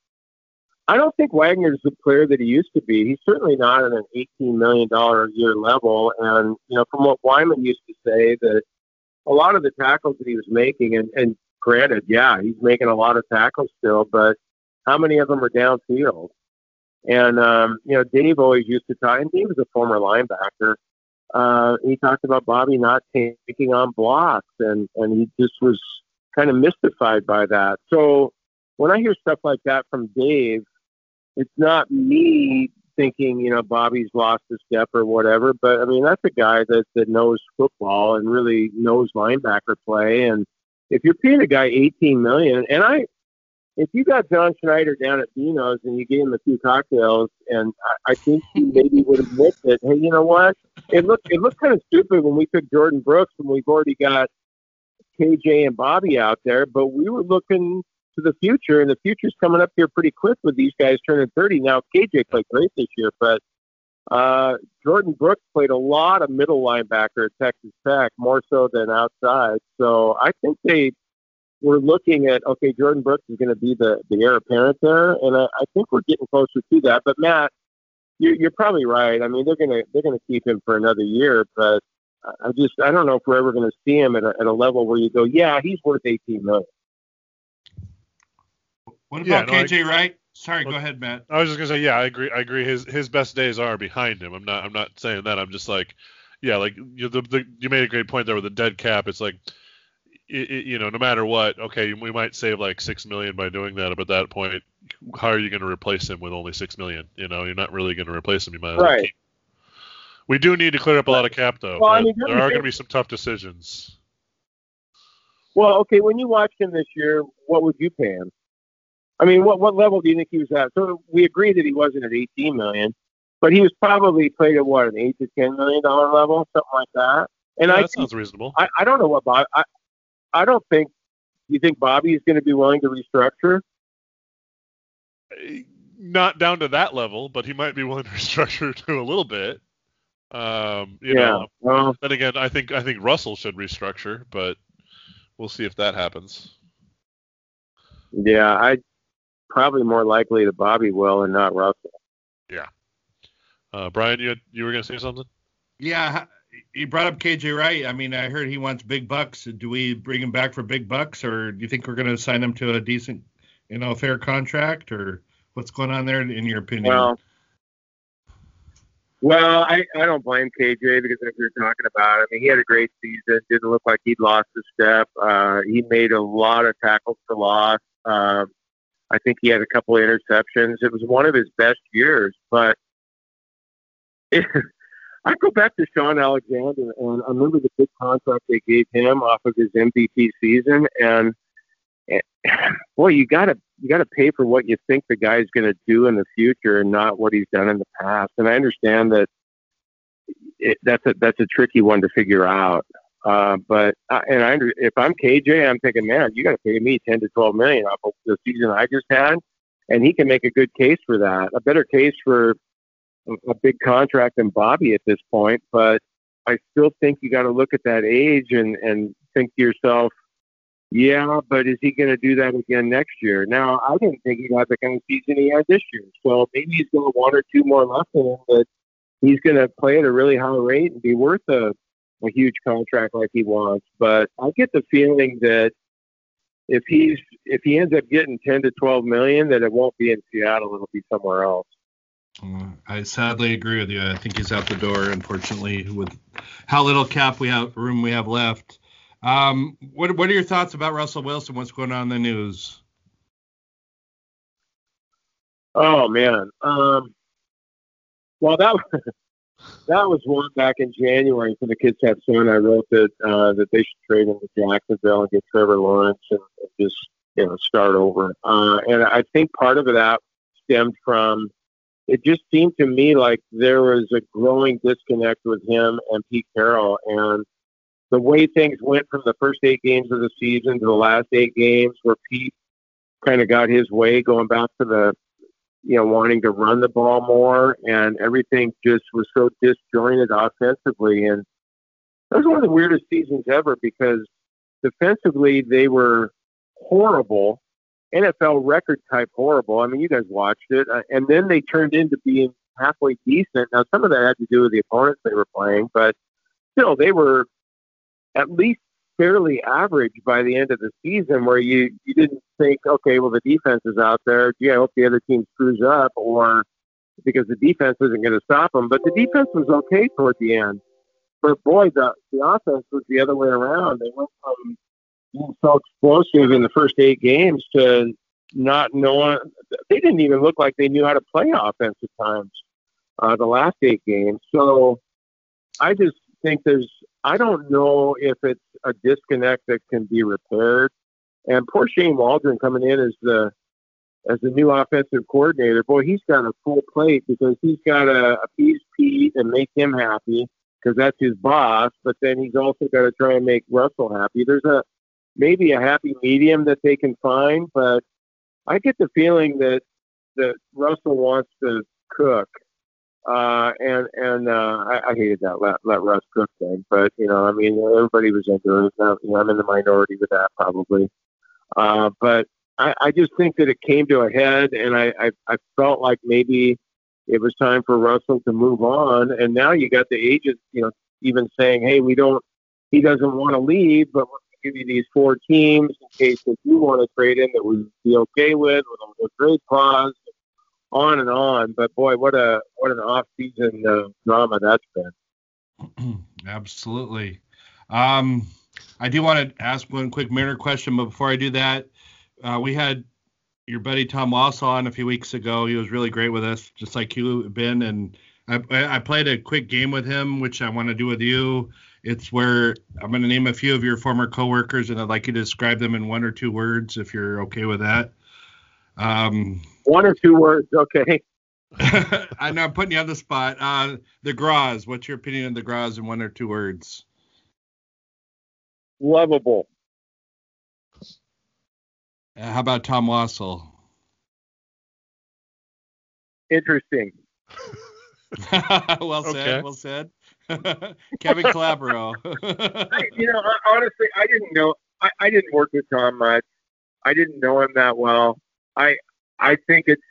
I don't think Wagner's the player that he used to be. He's certainly not at an $18 million a year level. And, you know, from what Wyman used to say, that a lot of the tackles that he was making, and, and granted, yeah, he's making a lot of tackles still, but how many of them are downfield? And, um, you know, Dave always used to talk, and Dave was a former linebacker. Uh, he talked about Bobby not taking on blocks, and, and he just was kind of mystified by that. So when I hear stuff like that from Dave, it's not me thinking, you know, Bobby's lost a step or whatever. But I mean, that's a guy that, that knows football and really knows linebacker play. And if you're paying a guy 18 million, and I, if you got John Schneider down at Dino's and you gave him a few cocktails, and I, I think he maybe would have admit that, hey, you know what? It looked it looked kind of stupid when we took Jordyn Brooks and we've already got KJ and Bobby out there, but we were looking to the future, and the future's coming up here pretty quick with these guys turning 30. Now, KJ played great this year, but uh, Jordyn Brooks played a lot of middle linebacker at Texas Tech, more so than outside. So I think they were looking at okay, Jordyn Brooks is going to be the the heir apparent there, and I, I think we're getting closer to that. But Matt, you, you're probably right. I mean, they're gonna they're gonna keep him for another year, but I just I don't know if we're ever going to see him at a, at a level where you go, yeah, he's worth 18 million. What about yeah, no, KJ I, Wright? Sorry, well, go oh, ahead, Matt. I was just gonna say, yeah, I agree. I agree. His his best days are behind him. I'm not I'm not saying that. I'm just like, yeah, like you the, the you made a great point there with the dead cap. It's like, it, it, you know, no matter what, okay, we might save like six million by doing that, but at that point, how are you going to replace him with only six million? You know, you're not really going to replace him. You might right. keep we do need to clear up a lot of cap, though. Well, I mean, there are going to be some tough decisions. Well, okay, when you watched him this year, what would you pay him? I mean, what what level do you think he was at? So we agree that he wasn't at 18 million, but he was probably played at what an eight to 10 million dollar level, something like that. And yeah, I that think, sounds reasonable. I, I don't know what Bob. I I don't think. You think Bobby is going to be willing to restructure? Not down to that level, but he might be willing to restructure to a little bit. Um, you yeah. know, well, then again, I think I think Russell should restructure, but we'll see if that happens. Yeah, I probably more likely that Bobby will and not Russell. Yeah. Uh, Brian, you had, you were gonna say something? Yeah, you brought up KJ Wright. I mean, I heard he wants big bucks. Do we bring him back for big bucks, or do you think we're gonna sign him to a decent, you know, fair contract, or what's going on there in your opinion? Well, well, I, I don't blame KJ because if you're talking about, I mean, he had a great season. Didn't look like he'd lost a step. Uh, he made a lot of tackles for loss. Um, I think he had a couple of interceptions. It was one of his best years. But it, I go back to Shaun Alexander, and I remember the big contract they gave him off of his MVP season, and eh, boy, you gotta you gotta pay for what you think the guy's going to do in the future, and not what he's done in the past. And I understand that it, that's a that's a tricky one to figure out. Uh, but uh, and I, if I'm KJ, I'm thinking, man, you got to pay me ten to twelve million off of the season I just had, and he can make a good case for that, a better case for a, big contract than Bobby at this point. But I still think you got to look at that age and and think to yourself, yeah, but is he going to do that again next year? Now, I didn't think he'd have the kind of season he had this year. So maybe he's to one or two more left in him, but he's going to play at a really high rate and be worth a, a huge contract like he wants. But I get the feeling that if he's if he ends up getting ten to twelve million, that it won't be in Seattle; it'll be somewhere else. Uh, I sadly agree with you. I think he's out the door, unfortunately, with how little cap we have room we have left. Um, what what are your thoughts about Russell Wilson? What's going on in the news? Oh man. Um, well, that was that was one back in January for the kids have son. I wrote that uh, that they should trade him to Jacksonville and get Trevor Lawrence and, and just you know start over. Uh, and I think part of that stemmed from it just seemed to me like there was a growing disconnect with him and Pete Carroll and the way things went from the first eight games of the season to the last eight games where Pete kind of got his way going back to the you know, wanting to run the ball more, and everything just was so disjointed offensively. And that was one of the weirdest seasons ever because defensively they were horrible, NFL record type horrible. I mean, you guys watched it, uh, and then they turned into being halfway decent. Now, some of that had to do with the opponents they were playing, but still, they were at least fairly average by the end of the season where you, you didn't think, okay, well, the defense is out there. Gee, I hope the other team screws up or because the defense isn't going to stop them. But the defense was okay toward the end. But boy, the, the offense was the other way around. They went from being so explosive in the first eight games to not knowing. They didn't even look like they knew how to play offense at times. Uh, the last eight games. So I just think there's I don't know if it's a disconnect that can be repaired. And poor Shane Waldron coming in as the as the new offensive coordinator, boy, he's got a full plate because he's got to appease Pete and make him happy because that's his boss. But then he's also got to try and make Russell happy. There's a maybe a happy medium that they can find, but I get the feeling that that Russell wants to cook uh, and and uh, I, I hated that let, let Russ cook thing, but you know, I mean, everybody was into it. You know, I'm in the minority with that probably, uh, but I, I just think that it came to a head, and I, I I felt like maybe it was time for Russell to move on. And now you got the agent, you know, even saying, "Hey, we don't. He doesn't want to leave, but we're going to give you these four teams in case if you want to trade him that we would be okay with with a trade clause." On and on. But boy, what a what an off season uh, drama that's been. Absolutely. Um, I do want to ask one quick Mariner question, but before I do that, uh, we had your buddy Tom Wassell on a few weeks ago. He was really great with us, just like you have been. And I, I played a quick game with him, which I want to do with you. It's where I'm going to name a few of your former coworkers, and I'd like you to describe them in one or two words, if you're okay with that. Um, one or two words, okay. I know I'm putting you on the spot. Uh, the Gros. What's your opinion of the Gros in one or two words? Lovable. Uh, how about Tom Wassell? Interesting. well said. Well said. Kevin Calabro. you know, honestly, I didn't know. I, I didn't work with Tom much. I didn't know him that well. I I think it's.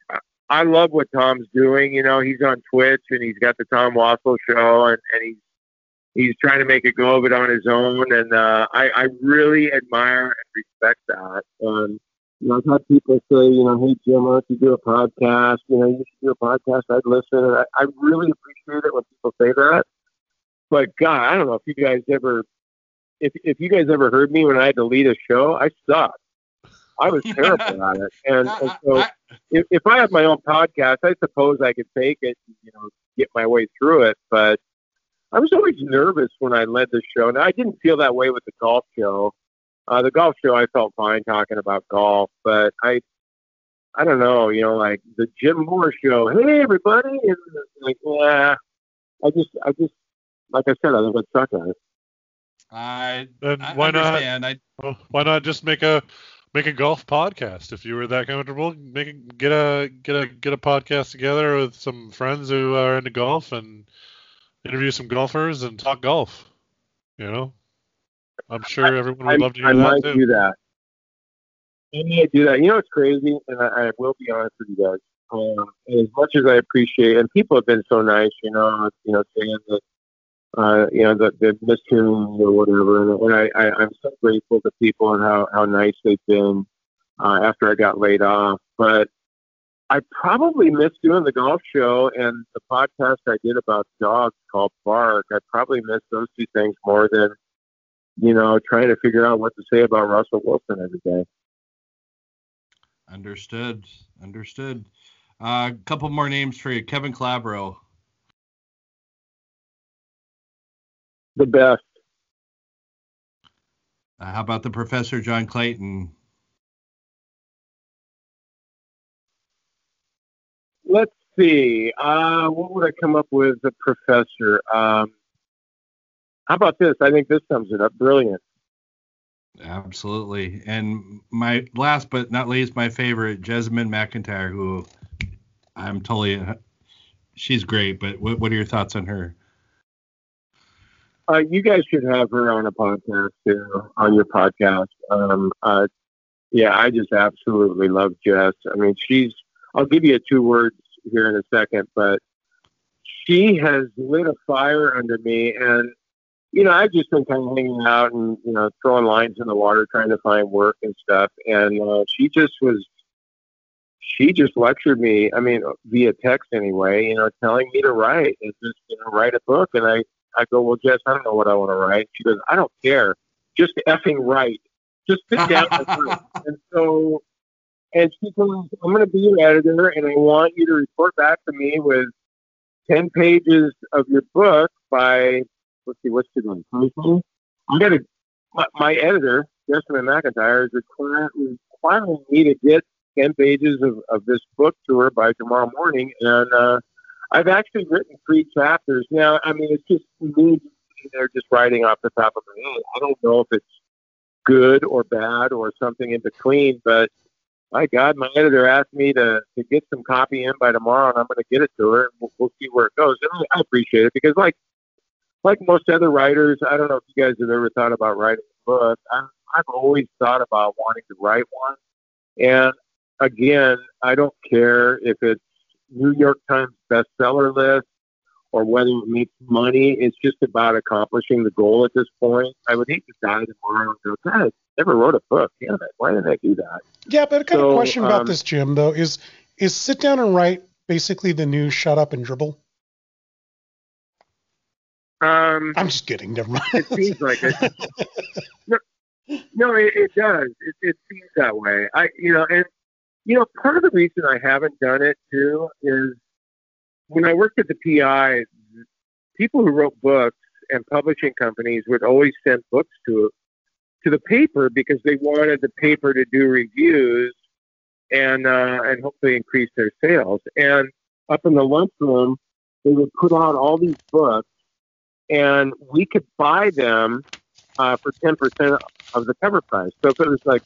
I love what Tom's doing. You know, he's on Twitch and he's got the Tom Wassell show, and, and he's he's trying to make a go of it on his own. And uh, I, I really admire and respect that. And you know, I've had people say, you know, hey Jim, why don't you do a podcast? You know, you should do a podcast. I'd listen. And I, I really appreciate it when people say that. But God, I don't know if you guys ever, if if you guys ever heard me when I had to lead a show, I sucked. I was terrible at it. And, and so if, if I had my own podcast, I suppose I could take it, and, you know, get my way through it. But I was always nervous when I led the show. Now I didn't feel that way with the golf show. Uh, the golf show, I felt fine talking about golf, but I, I don't know, you know, like the Jim Moore show. Hey, everybody, and like, yeah, I just, I just, like I said, I think I suck at it. I, I why understand. not? I, well, why not just make a make a golf podcast if you were that comfortable. Make a, get a get a get a podcast together with some friends who are into golf and interview some golfers and talk golf. You know, I'm sure I, everyone would I, love to hear I that might too. do that. I might do that. You know, it's crazy, and I, I will be honest with you guys. Um, as much as I appreciate, and people have been so nice, you know, you know, saying that uh, you know, the, the mishearing or whatever. And, and I, I, I'm so grateful to people and how, how nice they've been uh, after I got laid off. But I probably miss doing the golf show and the podcast I did about dogs called Bark. I probably miss those two things more than, you know, trying to figure out what to say about Russell Wilson every day. Understood. Understood. A uh, couple more names for you. Kevin Calabro. The best. Uh, how about the Professor John Clayton? Let's see. Uh, what would I come up with? The Professor. Um, how about this? I think this sums it up. Brilliant. Absolutely. And my last but not least, my favorite, Jessamyn McIntyre, who I'm totally, she's great. But what, what are your thoughts on her? Uh, you guys should have her on a podcast too, on your podcast. Um, uh, yeah, I just absolutely love Jess. I mean, she's. I'll give you two words here in a second, but she has lit a fire under me, and you know, I've just been kind of hanging out and you know throwing lines in the water, trying to find work and stuff. And uh, she just was, she just lectured me. I mean, via text anyway. You know, telling me to write and just you know write a book. And I I go, well, Jess, I don't know what I want to write. She goes, I don't care. Just effing write. Just sit down and write. And so, and she goes, I'm going to be your editor, and I want you to report back to me with 10 pages of your book by, let's see, what's today? Thursday? I'm going to, my, my editor, Jessamyn McIntyre, is requiring, requiring me to get 10 pages of, of this book to her by tomorrow morning. And, uh, I've actually written three chapters. Now, I mean, it's just me they're just writing off the top of my head. I don't know if it's good or bad or something in between, but my God, my editor asked me to, to get some copy in by tomorrow, and I'm going to get it to her, and we'll, we'll see where it goes. And I appreciate it because, like, like most other writers, I don't know if you guys have ever thought about writing a book. I'm, I've always thought about wanting to write one, and again, I don't care if it's New York Times bestseller list or whether it makes money. It's just about accomplishing the goal at this point. I would hate to die tomorrow and go, God, I never wrote a book. Damn it. Why did I do that? Yeah, but I got so, a question um, about this, Jim, though. Is is sit down and write basically the new shut up and dribble? Um, I'm just kidding. Never mind. It seems like it. no, no, it, it does. It, it seems that way. I, you know, and you know, part of the reason I haven't done it too is when I worked at the PI, people who wrote books and publishing companies would always send books to to the paper because they wanted the paper to do reviews and uh, and hopefully increase their sales. And up in the lunchroom, they would put out all these books, and we could buy them uh, for ten percent of the cover price. So if it was like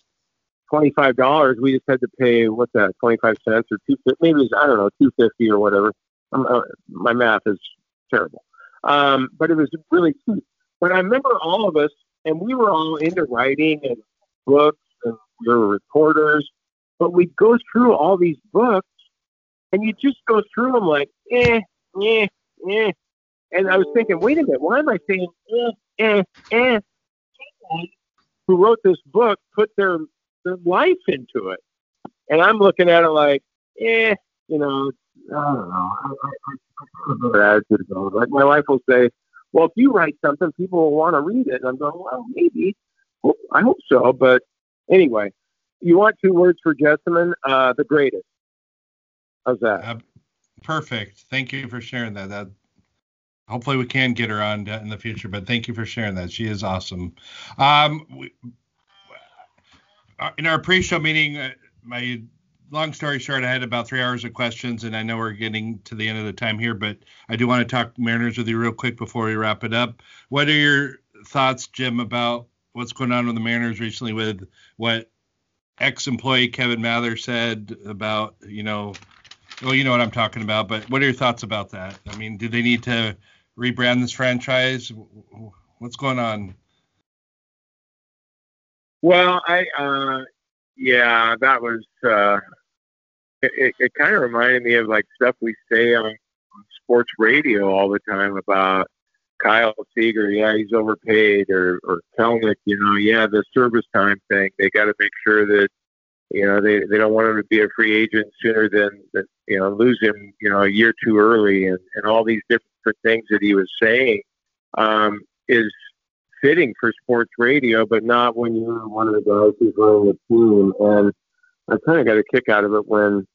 twenty-five dollars, we just had to pay what's that, twenty-five cents or two, maybe was, I don't know, two fifty or whatever. Uh, my math is terrible, um, but it was really cheap. But I remember all of us, and we were all into writing and books, and we were reporters. But we'd go through all these books, and you just go through them like, eh, eh, eh. And I was thinking, wait a minute, why am I saying eh, eh, eh? Who wrote this book put their their life into it. And I'm looking at it like, eh, you know, I don't know. I, I, I, goes. Like my wife will say, well, if you write something, people will want to read it. And I'm going, well, maybe. Well, I hope so. But anyway, you want two words for Jessamyn? Uh, the greatest. How's that? Uh, perfect. Thank you for sharing that. That hopefully we can get her on in the future. But thank you for sharing that. She is awesome. Um, we, in our pre-show meeting, uh, my long story short, I had about three hours of questions, and I know we're getting to the end of the time here, but I do want to talk Mariners with you real quick before we wrap it up. What are your thoughts, Jim, about what's going on with the Mariners recently with what ex-employee Kevin Mather said about, you know, well, you know what I'm talking about, but what are your thoughts about that? I mean, do they need to rebrand this franchise? What's going on? Well, I uh, yeah, that was uh, it. It, it kind of reminded me of like stuff we say on, sports radio all the time about Kyle Seager. Yeah, he's overpaid, or or Kelenic. You know, yeah, the service time thing. They got to make sure that you know they they don't want him to be a free agent sooner than, than you know lose him you know a year too early and and all these different things that he was saying um, is fitting for sports radio, but not when you're one of the guys who's running the team. And I kind of got a kick out of it when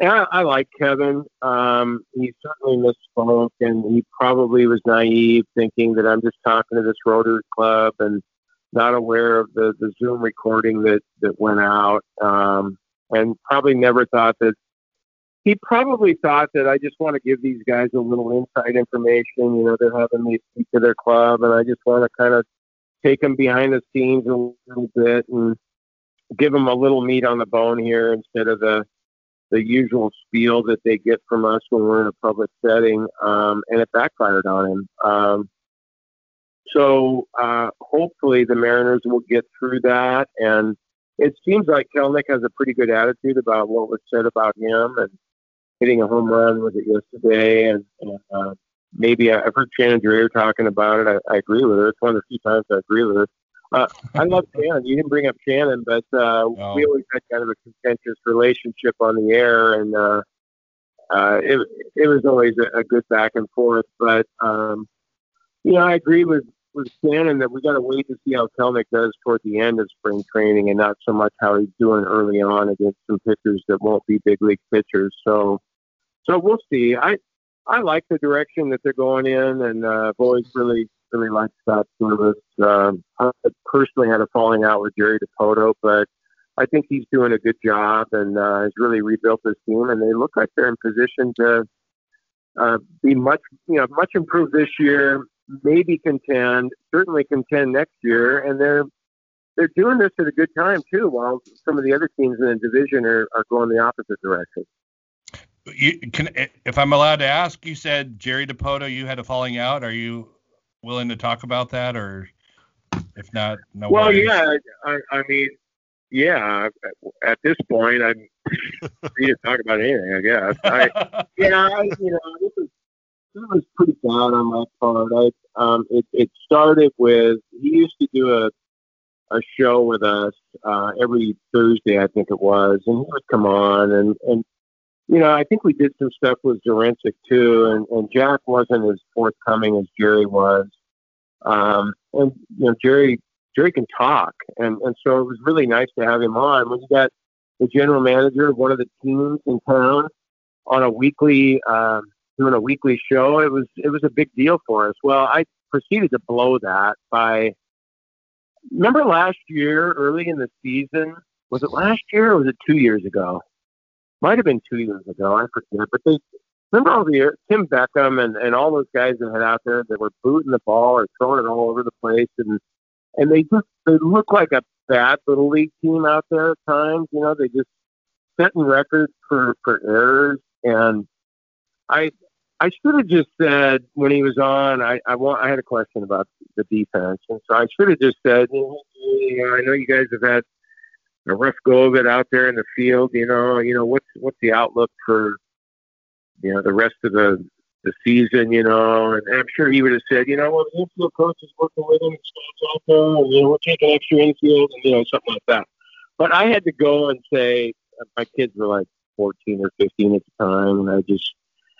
yeah, I like Kevin. Um, he certainly misspoke, and he probably was naive, thinking that I'm just talking to this Rotary Club and not aware of the, the Zoom recording that, that went out, um, and probably never thought that. He probably thought that I just want to give these guys a little inside information. You know, they're having me speak to their club, and I just want to kind of take them behind the scenes a little bit and give them a little meat on the bone here instead of the the usual spiel that they get from us when we're in a public setting, um, and it backfired on him. Um, so uh, hopefully the Mariners will get through that, and it seems like Kelenic has a pretty good attitude about what was said about him and hitting a home run with it yesterday, and, and uh, maybe I, I've heard Shannon Drayer talking about it. I, I agree with her. It's one of the few times I agree with her. Uh, I love Shannon. You didn't bring up Shannon, but uh, oh. we always had kind of a contentious relationship on the air, and uh, uh, it it was always a, a good back and forth. But um, you know, I agree with with Shannon that we got to wait to see how Kelenic does toward the end of spring training, and not so much how he's doing early on against some pitchers that won't be big league pitchers. So, so we'll see. I I like the direction that they're going in, and uh, I've always really really like Scott Servais. Um, I personally had a falling out with Jerry Dipoto, but I think he's doing a good job and uh, has really rebuilt this team, and they look like they're in position to uh, be much, you know, much improved this year. Maybe contend, certainly contend next year, and they're they're doing this at a good time too. While some of the other teams in the division are, are going the opposite direction. You can, if I'm allowed to ask, you said Jerry Dipoto, you had a falling out. Are you willing to talk about that, or if not, no. Well, worries. yeah, I, I mean, yeah. At this point, I'm free to talk about anything. I guess. I, yeah, I, you know, this was this was pretty bad on my part. I, um, it, it started with he used to do a a show with us uh, every Thursday, I think it was, and he would come on and and you know, I think we did some stuff with Zduriencik too, and, and Jack wasn't as forthcoming as Jerry was. Um, and you know, Jerry Jerry can talk, and and so it was really nice to have him on. When you got the general manager of one of the teams in town on a weekly um, doing a weekly show, it was it was a big deal for us. Well, I proceeded to blow that by. Remember last year, early in the season, was it last year or was it two years ago? might have been two years ago. I forget. But they remember all the Tim Beckham and, and all those guys that had out there that were booting the ball or throwing it all over the place, and and they just they look like a bad little league team out there at times. You know, they just setting records for for errors, and I I should have just said when he was on, I I want I had a question about the defense, and so I should have just said, you know, I know you guys have had a rough go of it out there in the field. You know, you know what's what's the outlook for you know the rest of the the season. You know, and I'm sure he would have said, you know, well, the infield coach is working with him, stands out there, and you know, we're taking extra infield, and you know, something like that. But I had to go and say, my kids were like 14 or 15 at the time, and I just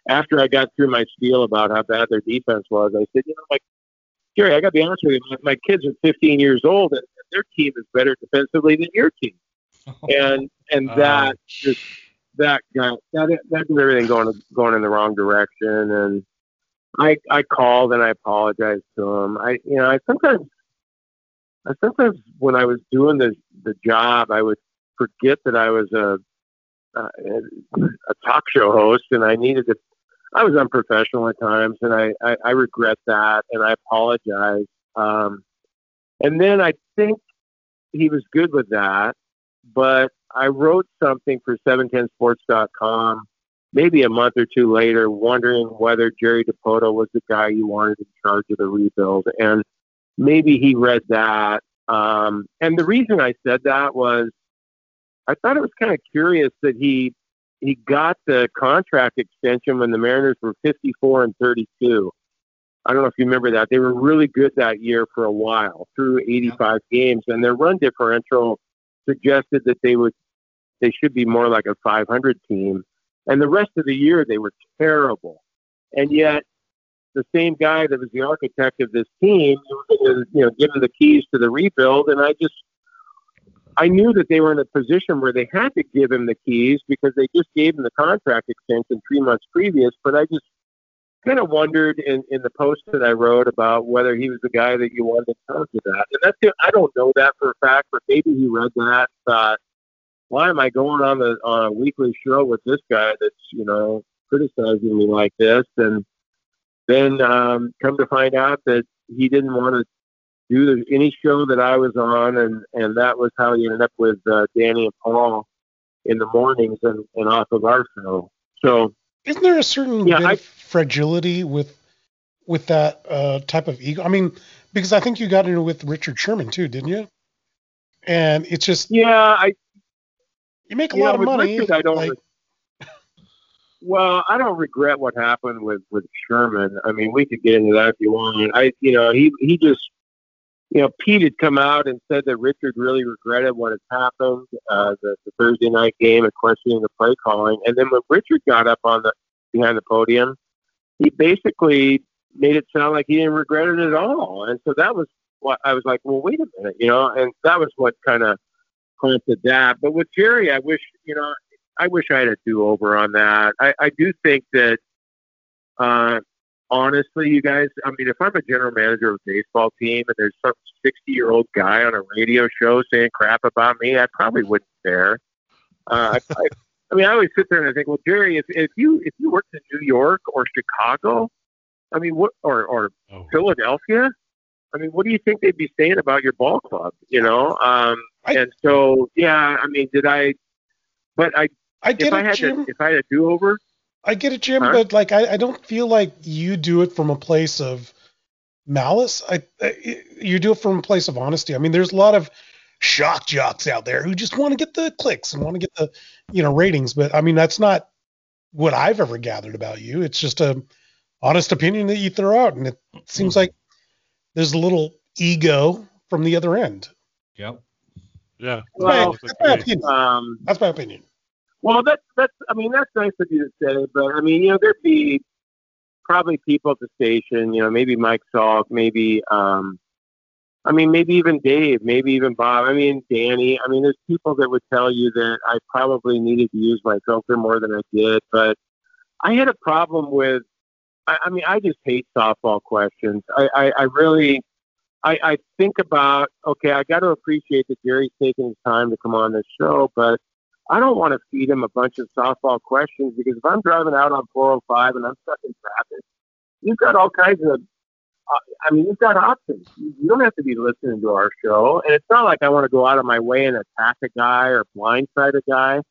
after I got through my spiel about how bad their defense was, I said, you know, like Jerry, I got to be honest with you, my, my kids are 15 years old, and their team is better defensively than your team. and and uh, that just that got that that did everything going going in the wrong direction. And I I called and I apologized to them. I you know I sometimes I sometimes when I was doing the the job I would forget that I was a uh, a talk show host and I needed to I was unprofessional at times and I, I, I regret that and I apologize. Um, and then I think he was good with that. But I wrote something for 710sports.com maybe a month or two later, wondering whether Jerry Dipoto was the guy you wanted in charge of the rebuild. And maybe he read that. Um, and the reason I said that was I thought it was kind of curious that he he got the contract extension when the Mariners were 54 and 32. I don't know if you remember that. They were really good that year for a while through 85 games, and their run differential suggested that they would they should be more like a 500 team. And the rest of the year, they were terrible. And yet, the same guy that was the architect of this team, you know, given the keys to the rebuild, and I just, I knew that they were in a position where they had to give him the keys because they just gave him the contract extension three months previous. But I just kind of wondered in, in the post that I wrote about whether he was the guy that you wanted to come to that. And that's I don't know that for a fact, but maybe he read that thought, why am I going on the on a weekly show with this guy that's you know criticizing me like this? And then um, come to find out that he didn't want to do the, any show that I was on, and and that was how he ended up with uh, Danny and Paul in the mornings and, and off of our show. So isn't there a certain yeah, I, of fragility with with that uh, type of ego? I mean, because I think you got into it with Richard Sherman too, didn't you? And it's just yeah, I you make a lot of money. Richard, I don't. Like, well, I don't regret what happened with with Sherman. I mean, we could get into that if you want. I, you know, he he just, you know, Pete had come out and said that Richard really regretted what had happened, uh, the, the Thursday night game, and questioning the play calling. And then when Richard got up on the behind the podium, he basically made it sound like he didn't regret it at all. And so that was what I was like, well, wait a minute, you know, and that was what kind of prompted that. But with Jerry, I wish, you know, I wish I had a do over on that. I, I do think that, uh, honestly, you guys, I mean, if I'm a general manager of a baseball team and there's some 60 year old guy on a radio show saying crap about me, I probably wouldn't care. Uh, I, I, I mean, I always sit there and I think, well, Jerry, if, if you if you worked in New York or Chicago, I mean, what or or oh. Philadelphia, I mean, what do you think they'd be saying about your ball club? You know, um, I, and so yeah, I mean, did I? But I I get if it, I had Jim. To, if I had a do over. I get it, Jim, huh? but like I, I don't feel like you do it from a place of malice. I, I you do it from a place of honesty. I mean, there's a lot of shock jocks out there who just want to get the clicks and want to get the you know ratings, but I mean that's not what I've ever gathered about you. It's just a honest opinion that you throw out, and it seems like there's a little ego from the other end. Yep. Yeah. Well, that's, my, opinion. Um, that's my opinion. Well, that's that's. I mean, that's nice of you to say, but I mean, you know, there'd be probably people at the station. You know, maybe Mike Salk, maybe. um I mean, maybe even Dave, maybe even Bob. I mean, Danny. I mean, there's people that would tell you that I probably needed to use my filter more than I did, but I had a problem with. I, I mean, I just hate softball questions. I, I, I really, I, I think about okay, I got to appreciate that Jerry's taking his time to come on this show, but I don't want to feed him a bunch of softball questions because if I'm driving out on 405 and I'm stuck in traffic, you've got all kinds of. Uh, I mean, you've got options. You don't have to be listening to our show, and it's not like I want to go out of my way and attack a guy or blindside a guy,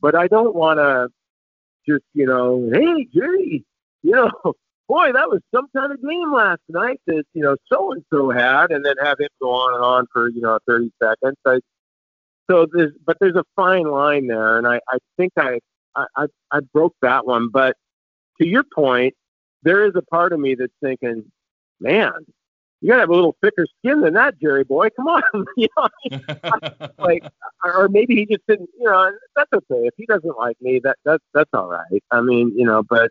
but I don't want to just you know, hey Jerry, you know, boy, that was some kind of game last night that you know so and so had, and then have him go on and on for you know 30 seconds. I, so there's, but there's a fine line there, and I, I think I, I, I broke that one. But to your point, there is a part of me that's thinking, man, you gotta have a little thicker skin than that, Jerry boy. Come on, you know, like, or maybe he just didn't. You know, that's okay if he doesn't like me. That that's that's all right. I mean, you know, but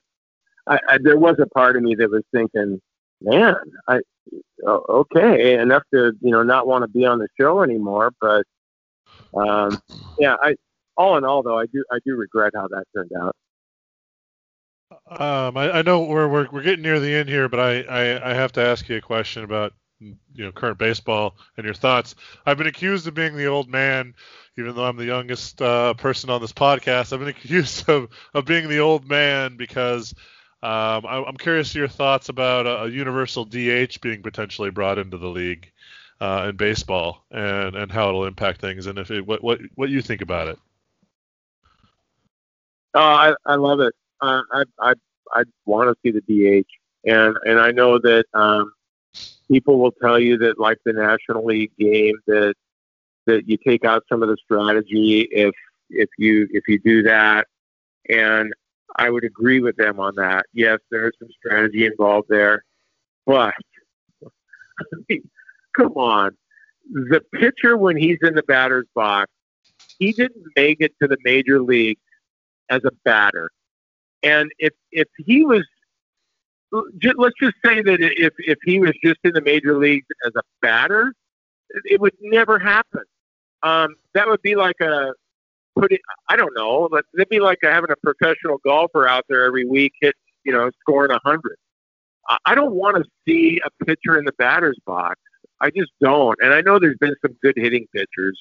I, I, there was a part of me that was thinking, man, I okay enough to you know not want to be on the show anymore. But um, yeah, I all in all though, I do I do regret how that turned out. Um, I, I know we're, we're we're getting near the end here, but I, I, I have to ask you a question about you know current baseball and your thoughts. I've been accused of being the old man, even though I'm the youngest uh, person on this podcast. I've been accused of, of being the old man because um, I, am curious your thoughts about a, a, universal DH being potentially brought into the league uh, in baseball and, and how it'll impact things, and if it, what what what you think about it. Oh, I, I love it. Uh, I I I want to see the DH, and and I know that um, people will tell you that like the National League game that that you take out some of the strategy if if you if you do that, and I would agree with them on that. Yes, there is some strategy involved there, but I mean, come on, the pitcher when he's in the batter's box he didn't make it to the major leagues as a batter. And if if he was, let's just say that if if he was just in the major leagues as a batter, it would never happen. Um, that would be like a put it. I don't know. But it'd be like having a professional golfer out there every week hit, you know, scoring a hundred. I don't want to see a pitcher in the batter's box. I just don't. And I know there's been some good hitting pitchers,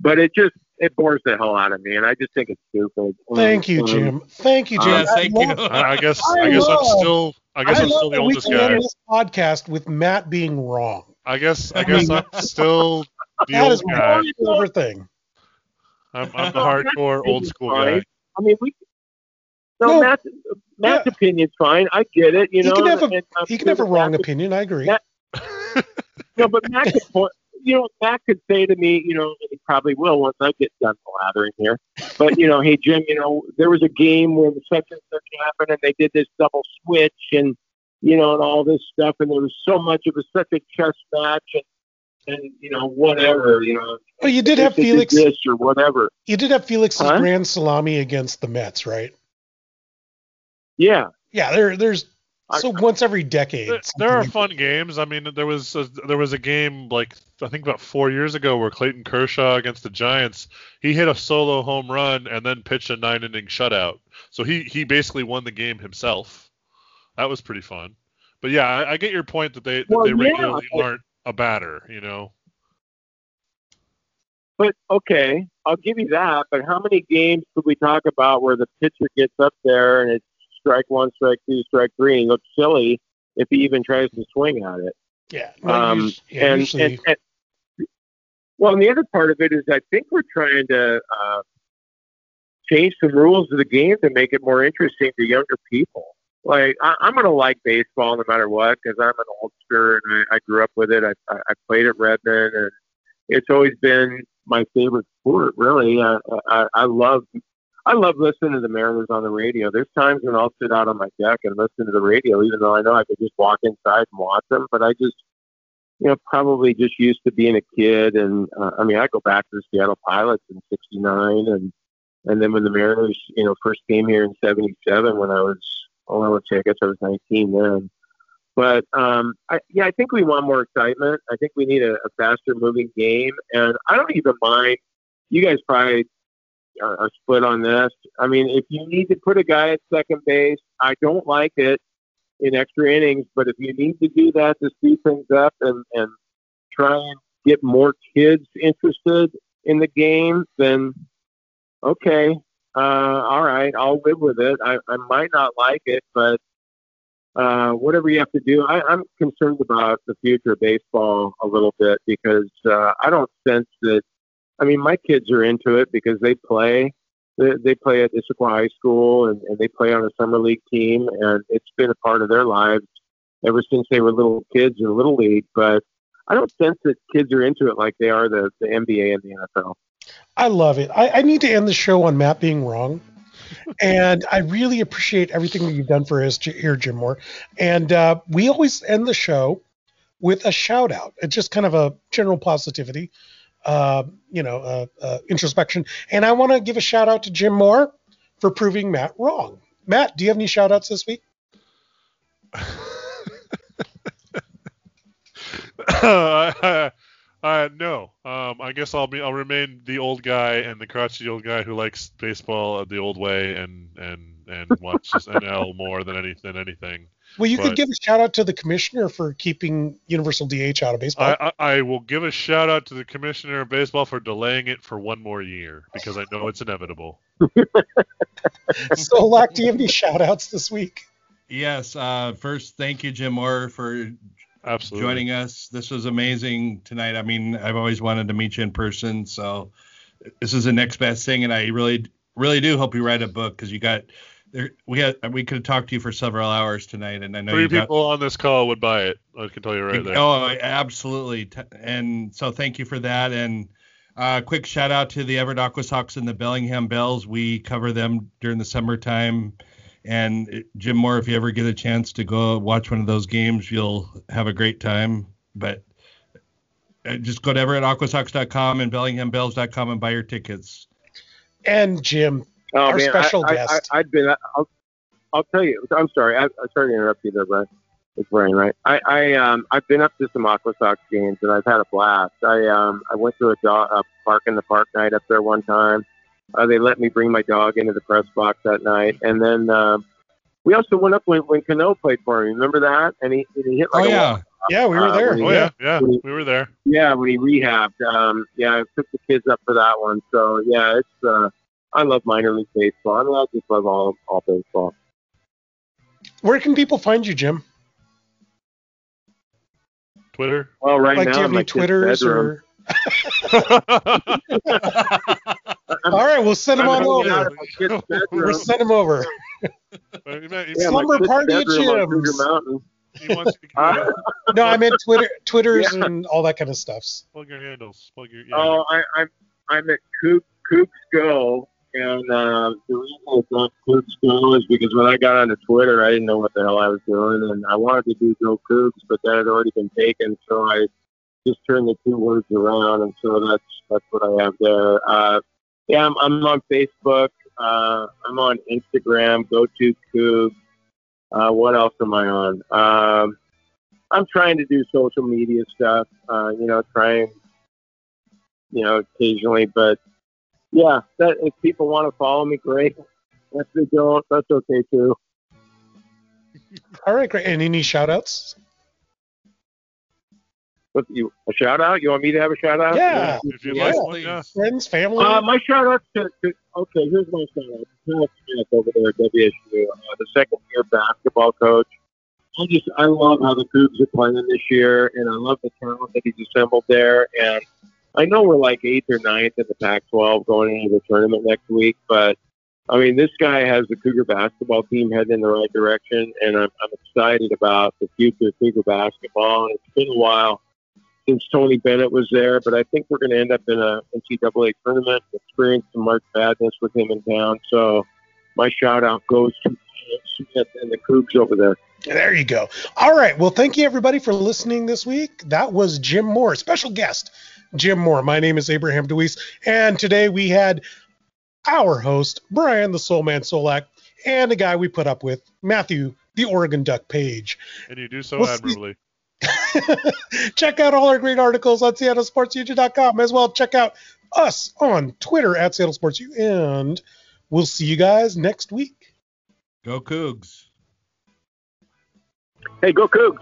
but it just it bores the hell out of me, and I just think it's stupid. Thank you, um, Jim. Thank you, Jim. Uh, thank you. I, I guess I, I guess love, I'm still I guess I am still the oldest we guy. This podcast with Matt being wrong. I guess I guess I'm still the that old guy. Everything. I'm, I'm the hardcore old school guy. I mean, we. No, no Matt's, Matt's yeah. opinion's fine. I get it. You he know, can have a, and, um, he can have a wrong opinion. I agree. Matt, no, but Matt could point, you know, Matt could say to me, you know, he probably will once I get done blathering here. But you know, hey Jim, you know, there was a game where the such and such happened, and they did this double switch, and you know, and all this stuff, and there was so much. It was such a chess match, and and you know, whatever, you know. Well, you did have Felix or whatever. You did have Felix's huh? grand salami against the Mets, right? Yeah. Yeah, there, there's so once every decade. There, there are fun games. I mean, there was a, there was a game like I think about four years ago where Clayton Kershaw against the Giants, he hit a solo home run and then pitched a nine inning shutout. So he he basically won the game himself. That was pretty fun. But yeah, I, I get your point that they well, they regularly yeah. aren't a batter, you know. But okay, I'll give you that. But how many games could we talk about where the pitcher gets up there and it's strike one, strike two, strike three, and he looks silly if he even tries to swing at it. Yeah. Um, yeah and, usually... and, and, well, and the other part of it is I think we're trying to uh, change some rules of the game to make it more interesting to younger people. Like I, I'm going to like baseball no matter what because I'm an oldster and I, I grew up with it. I, I, I played at Redmond and it's always been my favorite sport. Really, I, I, I love I love listening to the Mariners on the radio. There's times when I'll sit out on my deck and listen to the radio, even though I know I could just walk inside and watch them. But I just, you know, probably just used to being a kid. And uh, I mean, I go back to the Seattle Pilots in '69, and and then when the Mariners, you know, first came here in '77, when I was, oh, I guess I was 19 then. But um, I, yeah, I think we want more excitement. I think we need a, a faster moving game, and I don't even mind. You guys probably are, are split on this. I mean, if you need to put a guy at second base, I don't like it in extra innings, but if you need to do that to speed things up and, and try and get more kids interested in the game, then okay, uh, all right, I'll live with it. I, I might not like it, but uh, whatever you have to do, I, I'm concerned about the future of baseball a little bit because uh, I don't sense that I mean, my kids are into it because they play. They, play at Issaquah High School and, and they play on a summer league team, and it's been a part of their lives ever since they were little kids in little league. But I don't sense that kids are into it like they are the, the NBA and the NFL. I love it. I, I need to end the show on Matt being wrong. and I really appreciate everything that you've done for us here, Jim Moore. And uh, we always end the show with a shout out. It's just kind of a general positivity uh, you know, uh, uh, introspection. And I want to give a shout out to Jim Moore for proving Matt wrong. Matt, do you have any shout outs this week? uh, uh, no. Um, I guess I'll be I'll remain the old guy and the crotchety old guy who likes baseball the old way and and and watches NL more than any than anything. Well, you but could give a shout out to the commissioner for keeping Universal DH out of baseball. I, I, I, will give a shout out to the commissioner of baseball for delaying it for one more year because I know it's inevitable. so, Lack, do you have any shout outs this week? Yes. Uh, first, thank you, Jim Moore, for Absolutely. joining us. This was amazing tonight. I mean, I've always wanted to meet you in person, so this is the next best thing, and I really, really do hope you write a book because you got there, we had we could have talked to you for several hours tonight, and I know three people got, on this call would buy it. I can tell you right there. Oh, absolutely. And so thank you for that. And uh, quick shout out to the Everett Aquasox and the Bellingham Bells. We cover them during the summertime. And Jim Moore, if you ever get a chance to go watch one of those games, you'll have a great time. But uh, just go to everettaquasox.com and bellinghambells.com and buy your tickets. And Jim, oh, our man, special I, guest. I, have been. I'll, I'll tell you. I'm sorry. I, am sorry to interrupt you there, Brian. It's Brian, right? I, I um I've been up to some Aqua Sox games and I've had a blast. I um I went to a, dog, a park in the park night up there one time. Uh, they let me bring my dog into the press box that night, and then uh, we also went up when when Cano played for me. Remember that? And he, he hit like oh yeah. Yeah, we were uh, there. oh yeah, yeah, he, we were there. Yeah, when he rehabbed. Um, yeah, I took the kids up for that one. So yeah, it's uh, I love minor league baseball. I, mean, I just love all all baseball. Where can people find you, Jim? Twitter. Well, right like, now, do you have any Twitters or? All right, we'll send him on over. We'll send him over. Slumber party at Jim's. Uh, no, I meant Twitter, Twitters, yeah. and all that kind of stuff. Plug your handles. Plug your. Yeah. Oh, I, I'm I'm at Coug Cougs Go, and uh, the reason it's not Cougs Go is because when I got onto Twitter, I didn't know what the hell I was doing, and I wanted to do Go Cougs, but that had already been taken, so I just turned the two words around, and so that's that's what I have there. Uh, yeah, I'm, I'm on Facebook. Uh, I'm on Instagram. Go to Coop. Uh, what else am I on? Um, I'm trying to do social media stuff. Uh, you know, trying, you know, occasionally. But yeah, that if people want to follow me, great. If they don't, that's okay too. All right, great. And any shout outs? What you a shout out? You want me to have a shout out? Yeah, if you yeah. like, yeah. friends, family. Uh, my shout out to, to okay. Here's my shout out. Smith over there at WSU, uh, the second year basketball coach. I just I love how the Cougs are playing this year, and I love the talent that he's assembled there. And I know we're like eighth or ninth in the Pac-12 going into the tournament next week, but I mean, this guy has the Cougar basketball team heading in the right direction, and I'm, I'm excited about the future of Cougar basketball. And it's been a while since Tony Bennett was there, but I think we're going to end up in a NCAA tournament, experience some March Madness with him in town. So my shout out goes to Smith and the Cougs over there. There you go. All right. Well, thank you everybody for listening this week. That was Jim Moore, special guest Jim Moore. My name is Abraham DeWeese, and today we had our host Brian the Soul Man Solack and a guy we put up with Matthew the Oregon Duck Paige. And you do so we'll admirably. Check out all our great articles on SeattleSportsU.com as well. Check out us on Twitter at SeattleSportsU, and we'll see you guys next week. Go Cougs. Hey, go Cougs.